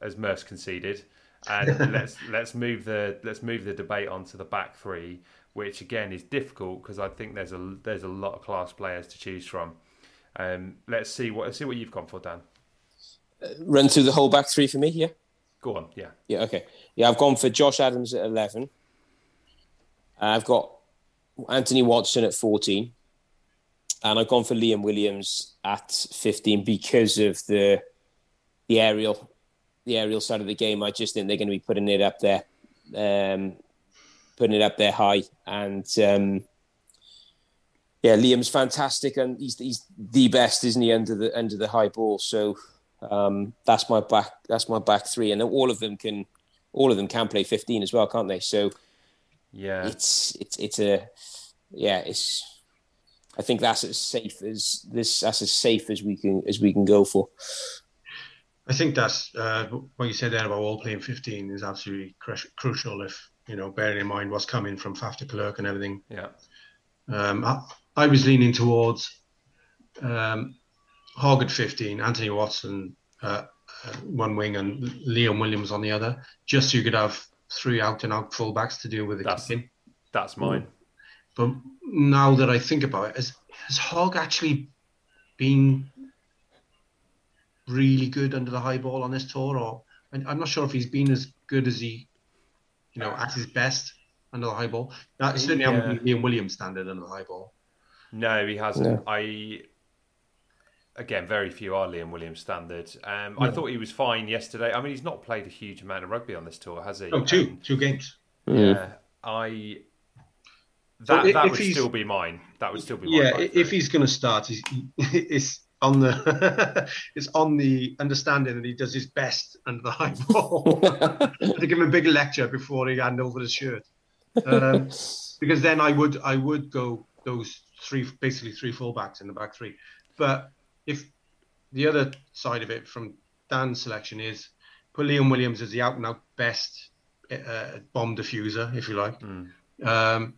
as Merce conceded, and let's let's move the let's move the debate onto the back three, which again is difficult because I think there's a there's a lot of class players to choose from. Um, let's see what let's see what you've gone for, Dan. Run through the whole back three for me. Yeah. Go on, yeah. Yeah, okay. Yeah, I've gone for Josh Adams at 11. I've got Anthony Watson at 14. And I've gone for Liam Williams at 15 because of the the aerial the aerial side of the game. I just think they're going to be putting it up there, um, putting it up there high. And um, yeah, Liam's fantastic, and he's he's the best, isn't he, under the under the high ball? So um, that's my back. That's my back three, and all of them can, all of them can play fifteen as well, can't they? So Yeah. it's it's it's a yeah. It's I think that's as safe as this. That's as safe as we can as we can go for. I think that's uh, what you said there about all playing 15 is absolutely crucial. If You know, bearing in mind what's coming from Faf de Klerk and everything. Yeah. Um, I, I was leaning towards um, Hogg at 15, Anthony Watson uh, uh, one wing, and Liam Williams on the other, just so you could have three out and out fullbacks to deal with the That's kicking. that's mine. But now that I think about it, has, has Hogg actually been really good under the high ball on this tour? Or I'm not sure if he's been as good as he, you know, at his best under the high ball. That certainly Yeah. haven't been Liam Williams standard under the high ball. No, he hasn't. No. I again, very few are Liam Williams standard. Um, I thought he was fine yesterday. I mean, he's not played a huge amount of rugby on this tour, has he? Oh, two, Um, two games. yeah, I. So That, that if would still be mine. That would still be mine. Yeah, if he's going to start, he's, it's on the it's on the understanding that he does his best under the high ball. to give him a big lecture before he hand over the shirt, um, because then I would I would go those three basically three fullbacks in the back three. But if the other side of it from Dan's selection is put Liam Williams as the out and out best uh, bomb diffuser, if you like. Um,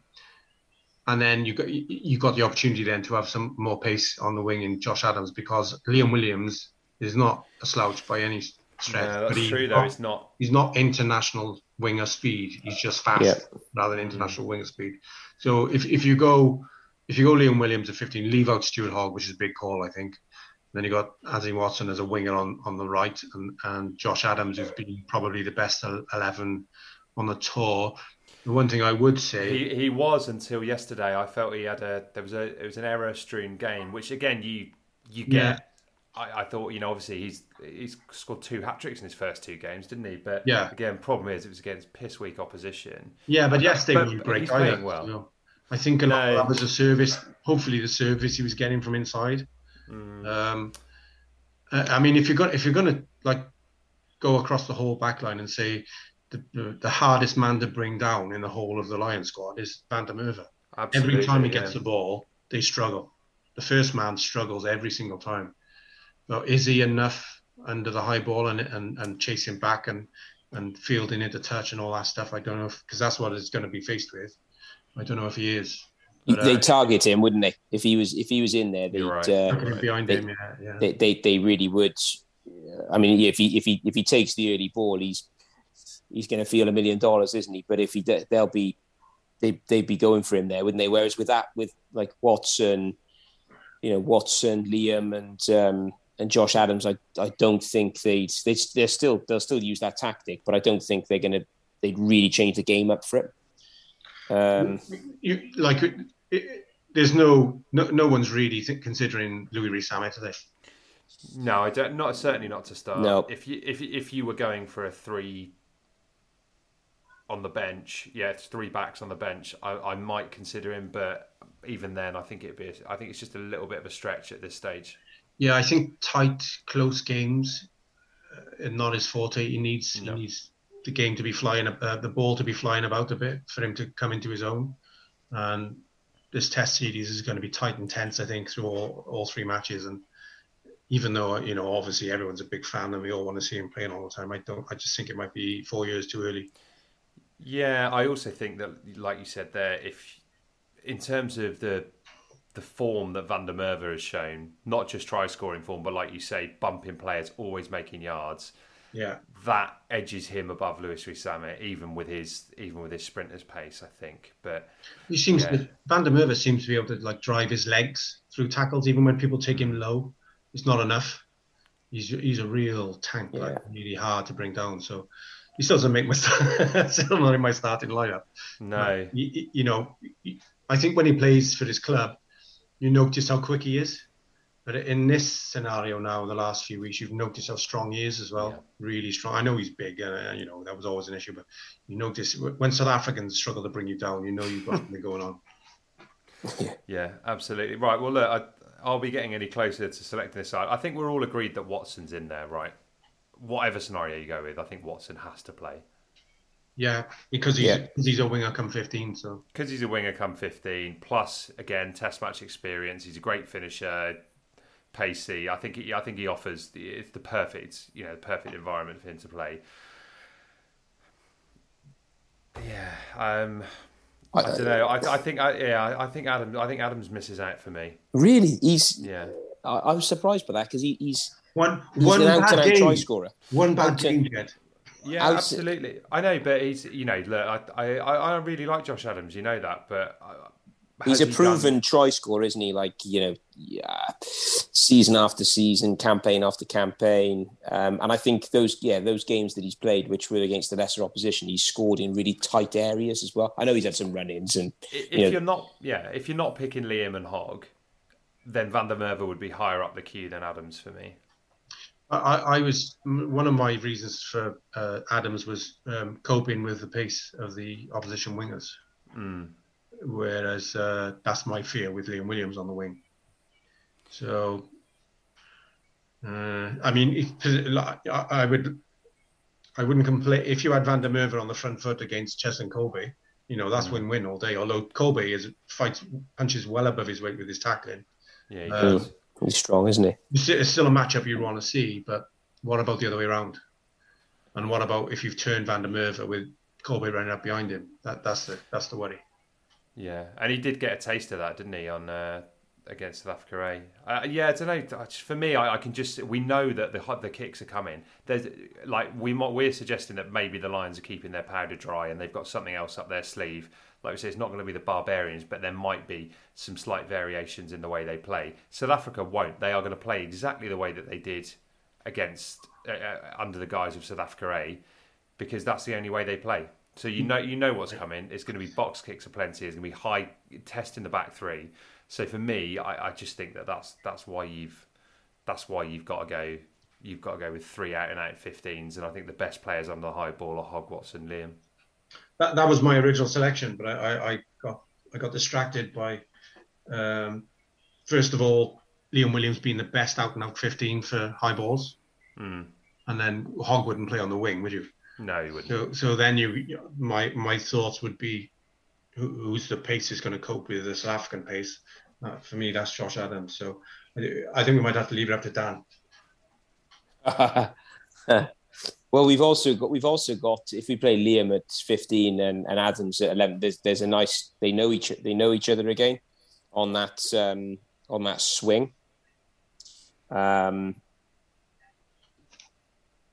and then you got you you got the opportunity then to have some more pace on the wing in Josh Adams because Liam Williams is not a slouch by any stretch. No, that's but he's true though. not- It's not. He's not international winger speed. He's just fast Yeah. rather than international winger speed. So if, if you go if you go Liam Williams at 15, leave out Stuart Hogg, which is a big call, I think. Then you got Anthony Watson as a winger on, on the right, and, and Josh Adams, who's been probably the best eleven on the tour. The one thing I would say, He, he was until yesterday. I felt he had a there was a it was an error strewn game, which again you you get. Yeah. I, I thought you know obviously he's he's scored two hat tricks in his first two games, didn't he? But Yeah. again, problem is it was against piss weak opposition. Yeah, but yesterday But- great he's playing well. you know. I think a lot No. that was a service. Hopefully, the service he was getting from inside. Mm. Um, I I mean, if you're going if you're going to like go across the whole back line and say the, the, the hardest man to bring down in the whole of the Lion squad is Van der Merwe. Absolutely, Every time he yeah. gets the ball, they struggle. The first man struggles every single time. So is he enough under the high ball and and, and chasing back and and fielding into touch and all that stuff? I don't know because that's what it's going to be faced with. I don't know if he is. But, uh, They'd target him, wouldn't they? If he was if he was in there, they'd right. uh, looking behind they- him, yeah, yeah. they, they they really would. I mean, if he if he if he takes the early ball, he's he's going to feel a million dollars, isn't he? But if he de- they'll be they they'd be going for him there, wouldn't they? Whereas with that, with like Watson, you know Watson, Liam, and um, and Josh Adams, I I don't think they'd they they're still they'll still use that tactic, but I don't think they're going to they'd really change the game up for it. Um, you like it, it, there's no, no no one's really th- considering Louis Rees-Zammit, are they? No, I don't. Not certainly not to start. No. If you if if you were going for a three on the bench, yeah, it's three backs on the bench. I, I might consider him, but even then, I think it'd be. I think it's just a little bit of a stretch at this stage. Yeah, I think tight, close games uh, not his forte. He needs No. he needs the game to be flying, uh, the ball to be flying about a bit for him to come into his own. And this Test series is going to be tight and tense, I think, through all, all three matches. And even though you know, obviously everyone's a big fan and we all want to see him playing all the time, I don't. I just think it might be four years too early. Yeah, I also think that, like you said there, if in terms of the the form that Van der Merwe has shown, not just try scoring form, but like you say, bumping players, always making yards. Yeah. that edges him above Louis Zammit, even with his even with his sprinter's pace, I think. But He seems Yeah. to, Van der Merwe seems to be able to like drive his legs through tackles, even when people take him mm. low. It's not enough. He's he's a real tank, like really hard to bring down. So he still doesn't make my start, still not in my starting lineup. no, You, you- you know, I think when he plays for his club, you notice how quick he is. But in this scenario now, the last few weeks, you've noticed how strong he is as well. Yeah. Really strong. I know he's big, uh, you know that was always an issue. But you notice when South Africans struggle to bring you down, you know you've got something going on. yeah, absolutely right. Well, look, I, I'll be getting any closer to selecting this side. I think we're all agreed that Watson's in there, right? Whatever scenario you go with, I think Watson has to play Yeah, because he's Yeah. he's a winger come 15. So because he's a winger come 15 plus again test match experience he's a great finisher pacey i think he, i think he offers the, it's the perfect you know the perfect environment for him to play Yeah. Um, I, I don't know. I, I think. I, yeah. I think Adam. I think Adams misses out for me. Really, he's. Yeah. I, I was surprised by that because he, he's one he's one an out and bad out try scorer. One bad Out to- game, Jed. Yeah, Out- absolutely. I know, but he's. You know, look, I, I, I really like Josh Adams. You know that, but uh, He's a he proven done- try scorer, isn't he? Like you know, yeah, season after season, campaign after campaign, um, and I think those yeah those games that he's played, which were against the lesser opposition, he's scored in really tight areas as well. I know he's had some run-ins and If you know, you're not, yeah, if you're not picking Liam and Hogg, then Van der Merwe would be higher up the queue than Adams for me. I, I was one of my reasons for uh, Adams was um, coping with the pace of the opposition wingers, Mm. whereas uh, that's my fear with Liam Williams on the wing. So, uh, I mean, if, I, I would, I wouldn't complain if you had Van der Merwe on the front foot against Cheslin Kolbe. You know, that's win-win all day. Although Kobe is fights punches well above his weight with his tackling. Yeah, he Um, does. He's strong, isn't he? It's it's still a matchup you'd want to see, but what about the other way around? And what about if you've turned Van der Merwe with Kolbe running up behind him? That that's the that's the worry. Yeah, and he did get a taste of that, didn't he, on uh, against South Africa? Uh, yeah, I don't know. For me, I, I can just we know that the the kicks are coming. There's like we might we're suggesting that maybe the Lions are keeping their powder dry and they've got something else up their sleeve. Like we say, it's not going to be the Barbarians, but there might be some slight variations in the way they play. South Africa won't. They are going to play exactly the way that they did against uh, uh, under the guise of South Africa A, because that's the only way they play. So you know you know what's coming. It's going to be box kicks aplenty. It's going to be high test in the back three. So for me, I, I just think that that's that's why you've that's why you've got to go. You've got to go with three out and out 15s, and I think the best players under the high ball are Hogg, Watson, Liam. That that was my original selection, but I, I, I got I got distracted by um, first of all Liam Williams being the best out and out 15 for high balls, Mm. and then Hogg wouldn't play on the wing, would you? No, you wouldn't. So so then you my my thoughts would be who, who's the pace is going to cope with the South African pace. Uh, for me, that's Josh Adams. So I, I think we might have to leave it up to Dan. well, we've also got we've also got if we play Liam at fifteen and, and Adams at eleven, there's there's a nice they know each they know each other again on that um, on that swing. Um,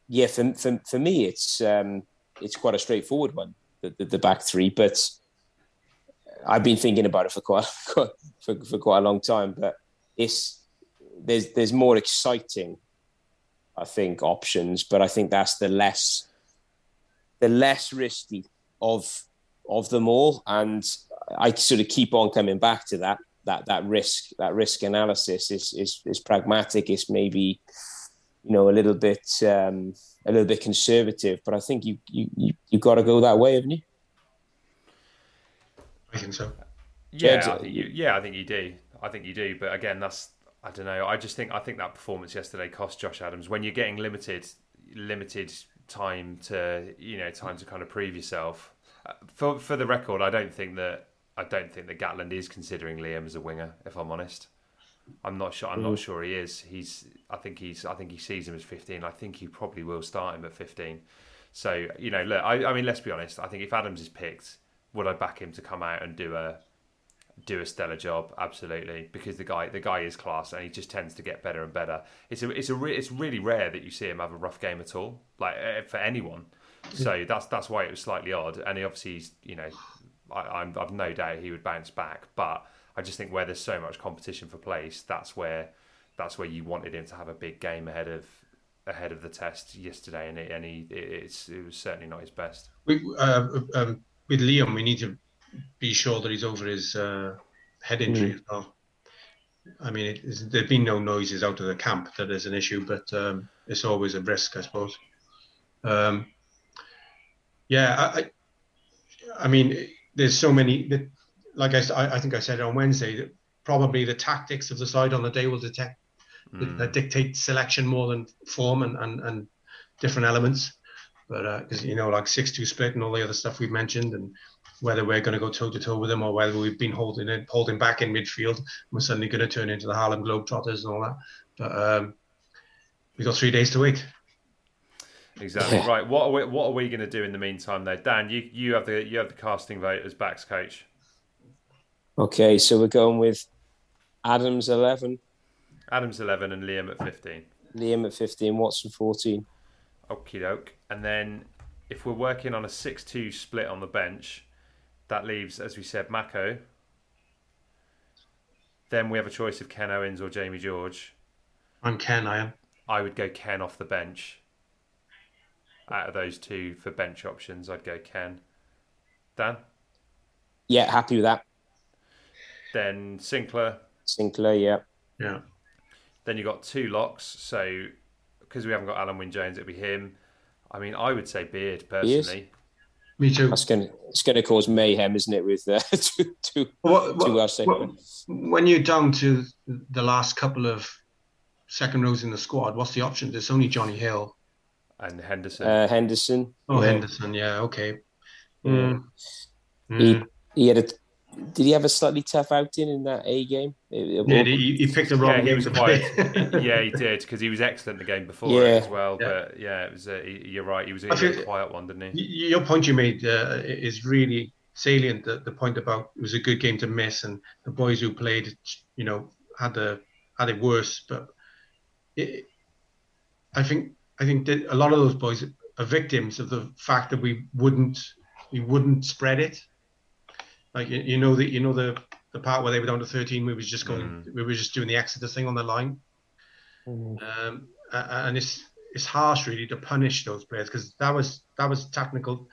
yeah, for, for for me, it's um, it's quite a straightforward one, the, the, the back three. But I've been thinking about it for quite for, for quite a long time. But it's there's there's more exciting I think options, but I think that's the less the less risky of of them all. And I sort of keep on coming back to that that that risk that risk analysis is is, is pragmatic. It's maybe you know a little bit um, a little bit conservative, but I think you you you, you got to go that way, haven't you? I think so. Yeah, Jed, I think you, yeah, I think you do. I think you do. But again, that's I don't know. I just think I think that performance yesterday cost Josh Adams when you're getting limited limited time to you know time to kind of prove yourself. Uh, For for the record, I don't think that I don't think that Gatland is considering Liam as a winger. If I'm honest, I'm not sure. I'm not sure he is. He's. I think he's. I think he sees him as 15. I think he probably will start him at 15. So you know, look. I, I mean, let's be honest. I think if Adams is picked, would I back him to come out and do a do a stellar job? Absolutely, because the guy the guy is class and he just tends to get better and better. It's a it's a re, it's really rare that you see him have a rough game at all, like eh, for anyone. So that's that's why it was slightly odd. And he obviously, he's, you know, I, I'm, I've no doubt he would bounce back. But I just think where there's so much competition for place, that's where that's where you wanted him to have a big game ahead of ahead of the test yesterday, and it, and he it, it's it was certainly not his best. We, uh, um, with Liam, we need to be sure that he's over his uh, head injury as well. I mean, it, there've been no noises out of the camp that there's an issue, but um, it's always a risk, I suppose. Um, yeah, I, I, I mean, there's so many. that- Like I think I said on Wednesday, that probably the tactics of the side on the day will detect that dictate selection more than form and, and, and different elements. But because you know, like six-two split and all the other stuff we've mentioned, and whether we're going to go toe-to-toe with them or whether we've been holding it, holding back in midfield, and we're suddenly going to turn into the Harlem Globetrotters and all that. But um, we got three days to wait. Exactly right. What are we, what are we going to do in the meantime, though? Dan, you, you have the you have the casting vote as backs coach. Okay, so we're going with Adams eleven, Adams eleven and Liam at fifteen. Liam at fifteen, Watson fourteen. Okie doke. And then if we're working on a six-two split on the bench, that leaves, as we said, Mako. Then we have a choice of Ken Owens or Jamie George. I'm Ken. I am. I would go Ken off the bench. Out of those two for bench options, I'd go Ken. Dan. Yeah, happy with that. Then Sinckler. Sinckler, yeah. Yeah. Then you've got two locks. So because we haven't got Alun Wyn Jones, it'd be him. I mean, I would say Beard personally. Me too. That's gonna it's gonna cause mayhem, isn't it? With uh, two two What, two what, Welsh what- when you're down to the last couple of second rows in the squad, what's the option? There's only Jonny Hill. and Henderson. uh, Henderson. Oh, yeah. Henderson. Yeah. Okay. Yeah. Mm. He Mm. he had a did he have a slightly tough outing in that A game? It- it- Yeah, he, he picked the wrong yeah, he game was to quite. play. yeah, he did because he was excellent the game before Yeah. as well. Yeah. But yeah, it was. A, you're right. He was a, I feel- a quiet one, didn't he? Your point you made uh, is really salient. The, the point about it was a good game to miss, and the boys who played, you know, had the had it worse. But it, I think I think that a lot of those boys are victims of the fact that we wouldn't we wouldn't spread it. Like you, you know the you know the the part where they were down to 13, we was just going, we were just doing the Exodus thing on the line. Um, a- a- and it's it's harsh really to punish those players because that was that was technical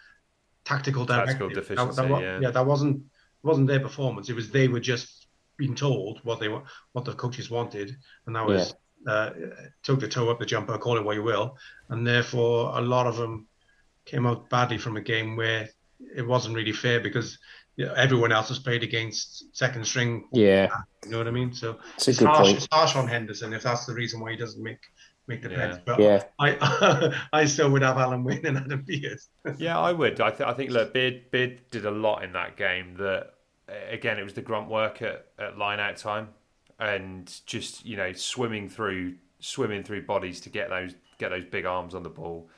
tactical Tactical directive. deficiency, that, that, wa- yeah. that wasn't wasn't their performance. It was they were just being told what they what the coaches wanted, and that was uh, took the toe up the jumper, call it what you will, and therefore a lot of them came out badly from a game where it wasn't really fair because you know, everyone else has played against second string Yeah. you know what I mean? So It's it's, harsh. point. It's harsh on Henderson if that's the reason why he doesn't make make the Yeah. bench. But Yeah. I I still would have Alun Wyn and Adam Beard. Yeah, I would. I, th- I think look, Beard Beard did a lot in that game. That uh, again, it was the grunt work at, at line out time, and just you know swimming through swimming through bodies to get those get those big arms on the ball.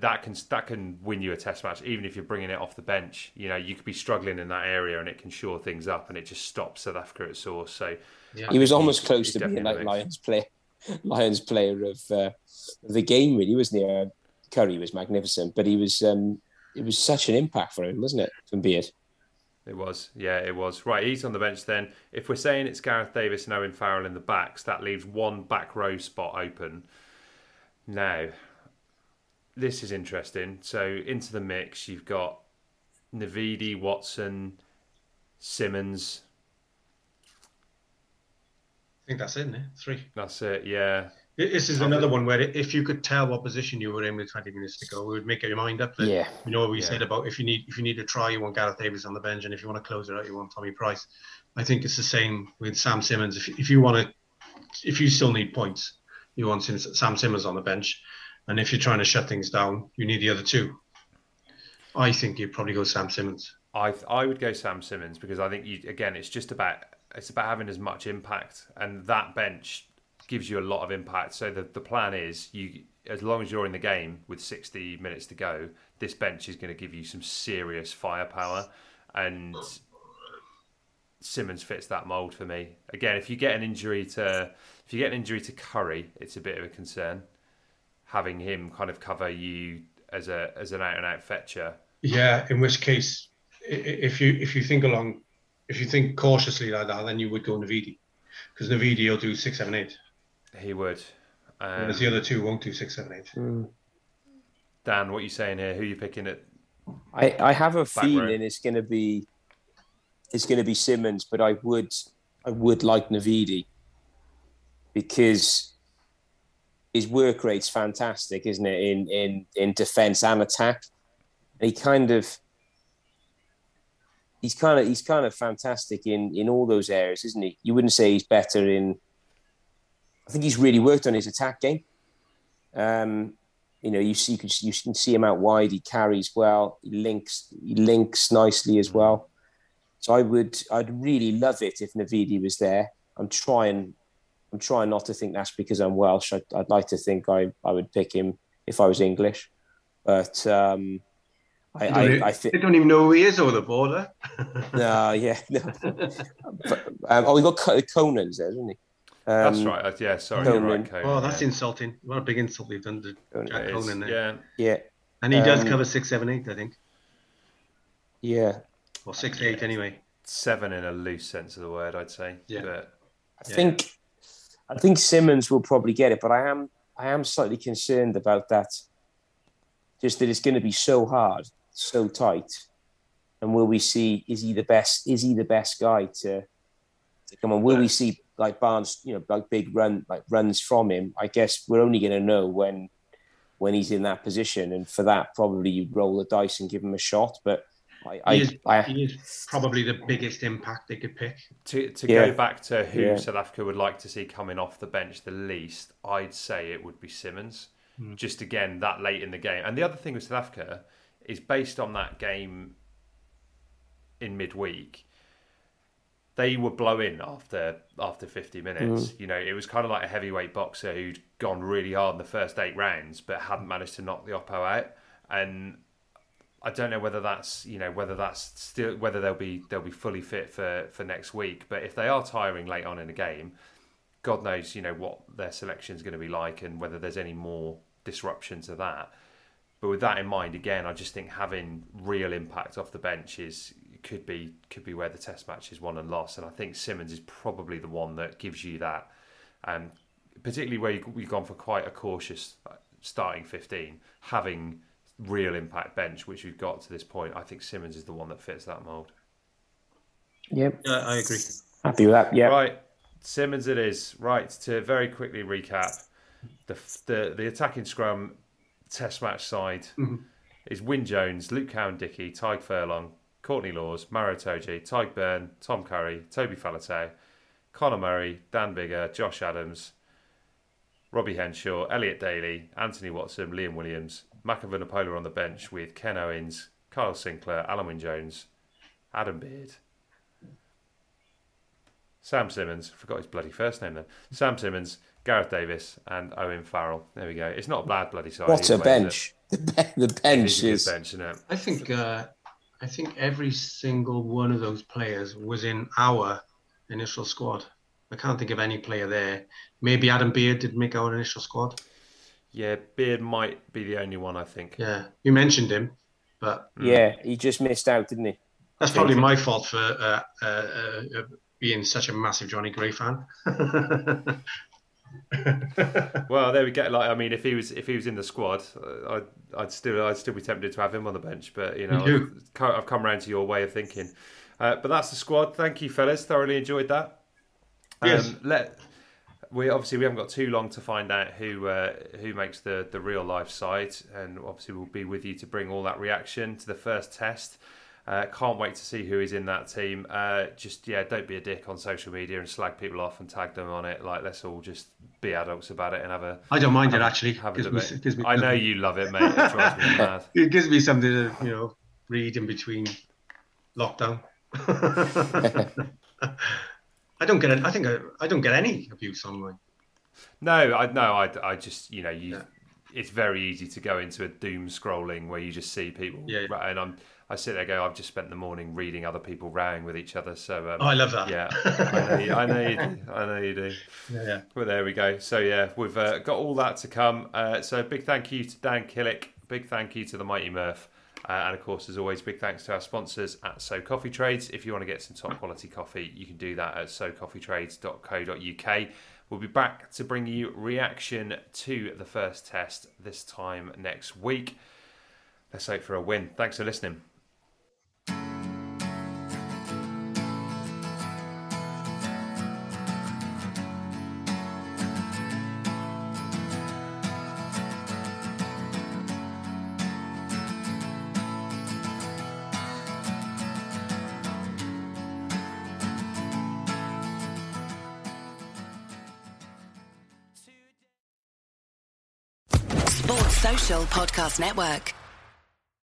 That can that can win you a test match, even if you're bringing it off the bench. You know, you could be struggling in that area, and it can shore things up, and it just stops South Africa at source. So Yeah. He was almost he's- close he's to being like in the mix. Lions player, Lions player of uh, the game. Really, wasn't he? Uh, Curry was magnificent, but he was. Um, it was such an impact for him, wasn't it, from Beard? It was, yeah, it was. Right, he's on the bench then. If we're saying it's Gareth Davies and Owen Farrell in the backs, that leaves one back row spot open. Now, this is interesting. So into the mix, you've got Navidi, Watson, Simmonds. I think that's it, isn't it? Three. That's it. Yeah, This is another one where if you could tell what position you were in with 20 minutes to go, it would make your mind up. That, Yeah. You know what we Yeah. said about if you need if you need a try, you want Gareth Davies on the bench, and if you want to close it out, you want Tommy Price. I think it's the same with Sam Simmonds. If, if you want to, if you still need points, you want Sam Simmonds on the bench, and if you're trying to shut things down, you need the other two. I think you'd probably go Sam Simmonds. I I would go Sam Simmonds because I think you again it's just about it's about having as much impact and that bench gives you a lot of impact. So the the plan is you as long as you're in the game with 60 minutes to go, this bench is going to give you some serious firepower and Simmonds fits that mold for me. Again, if you get an injury to if you get an injury to Curry, it's a bit of a concern having him kind of cover you as a as an out and out fetcher. Yeah, in which case, i- i- if you if you think along, if you think cautiously like that, then you would go Navidi, because Navidi will do six, seven, eight, He would. Um, whereas the other two won't do six, seven, eight. Dan, what are you saying here? Who are you picking at? I, I have a row. feeling it's going to be it's going to be Simmonds, but I would I would like Navidi because his work rate's fantastic, isn't it? In in in defense and attack, and he kind of he's kind of he's kind of fantastic in in all those areas, isn't he? You wouldn't say he's better in. I think he's really worked on his attack game. Um, you know, you see, you can, you can see him out wide. He carries well. He links, he links nicely as well. So I would, I'd really love it if Navidi was there. I'm trying, I'm trying not to think that's because I'm Welsh. I'd, I'd like to think I, I would pick him if I was English. But um, I, They don't, I, I think they don't even know who he is over the border. no, yeah, no. But, um, oh, we got Co- Conan's there, isn't he? Um, That's right. uh, Yeah, sorry, you're right, Conan. Oh, that's yeah. insulting. What a big insult they've done to Jack Conan there. Yeah, Yeah, And he does Um, cover six, seven, eight, I think. yeah. Or six, eight, anyway. seven in a loose sense of the word, I'd say. Yeah. But I think I think Simmonds will probably get it, but I am I am slightly concerned about that. Just that it's going to be so hard, so tight, and will we see? Is he the best? Is he the best guy to to come on? Will we see like Barnes? You know, like big run like runs from him? I guess we're only going to know when when he's in that position, and for that, probably you roll the dice and give him a shot. But I, I, He is, I he is probably the biggest impact they could pick. to to Yeah. go back to who Yeah. South Africa would like to see coming off the bench the least, I'd say it would be Simmonds. Hmm. Just again that late in the game, and the other thing with South Africa is based on that game in midweek. They were blowing after after 50 minutes. Hmm. You know, it was kind of like a heavyweight boxer who'd gone really hard in the first eight rounds, but hadn't managed to knock the oppo out. And I don't know whether that's you know whether that's still whether they'll be they'll be fully fit for for next week. But if they are tiring late on in the game, God knows you know what their selection is going to be like and whether there's any more disruption to that. But with that in mind, again, I just think having real impact off the bench is could be could be where the test match is won and lost. And I think Simmonds is probably the one that gives you that, um, particularly where you, you've gone for quite a cautious uh, starting fifteen, having real impact bench, which we've got to this point. I think Simmonds is the one that fits that mould. yep, Yeah, I agree. happy with that. Yeah, Right, Simmonds it is. Right, to very quickly recap, the the, the attacking scrum test match side mm-hmm. is Wyn Jones, Luke Cowan Dickey, Tadhg Furlong, Courtney Lawes, Maro Itoje, Tadhg Beirne, Tom Curry, Toby Faletau, Conor Murray, Dan Biggar, Josh Adams, Robbie Henshaw, Elliot Daly, Anthony Watson, Liam Williams, Mako Vunipola on the bench with Ken Owens, Kyle Sinckler, Alun Wyn Jones, Adam Beard, Sam Simmonds, forgot his bloody first name then. Sam Simmonds, Gareth Davies, and Owen Farrell. There we go. It's not a bad bloody side. what a way, bench! The, be- the It? It bench is is bench, isn't it? I think uh, I think every single one of those players was in our initial squad. I can't think of any player there. Maybe Adam Beard did make our initial squad. Yeah, Beard might be the only one, I think. Yeah, you mentioned him, but yeah. He just missed out, didn't he? that's probably my fault for uh, uh, uh, being such a massive Jonny Gray fan. Well, there we go. Like, I mean, if he was if he was in the squad, uh, I'd I'd still I'd still be tempted to have him on the bench. But you know, Me too. I've, I've come around to your way of thinking. Uh, but that's the squad. Thank you, fellas. Thoroughly enjoyed that. Yes. let we obviously we haven't got too long to find out who uh, who makes the the real life side, and obviously we'll be with you to bring all that reaction to the first test. Uh, can't wait to see who is in that team. Uh, just yeah, don't be a dick on social media and slag people off and tag them on it. Like let's all just be adults about it and have a. I don't mind have it actually. Have a me- debate. gives me- I know you love it, mate. It drives me mad. It gives me something to you know read in between lockdown. I don't get. it. I think I, I don't get any abuse online. No, I no, I, I just you know you. It's very easy to go into a doom scrolling where you just see people, Yeah. and I'm I sit there and go, I've just spent the morning reading other people rowing with each other. So um, Oh, I love that. Yeah, I know, you, I know you do. I know you do. Yeah, yeah. Well, there we go. So yeah, we've uh, got all that to come. Uh, so big thank you to Dan Killick. Big thank you to the Mighty Murph. Uh, and of course, as always, big thanks to our sponsors at So Coffee Trades. If you want to get some top quality coffee, you can do that at socoffeetrades.co.uk. We'll be back to bring you reaction to the first test this time next week. Let's hope for a win. Thanks for listening. Podcast Network.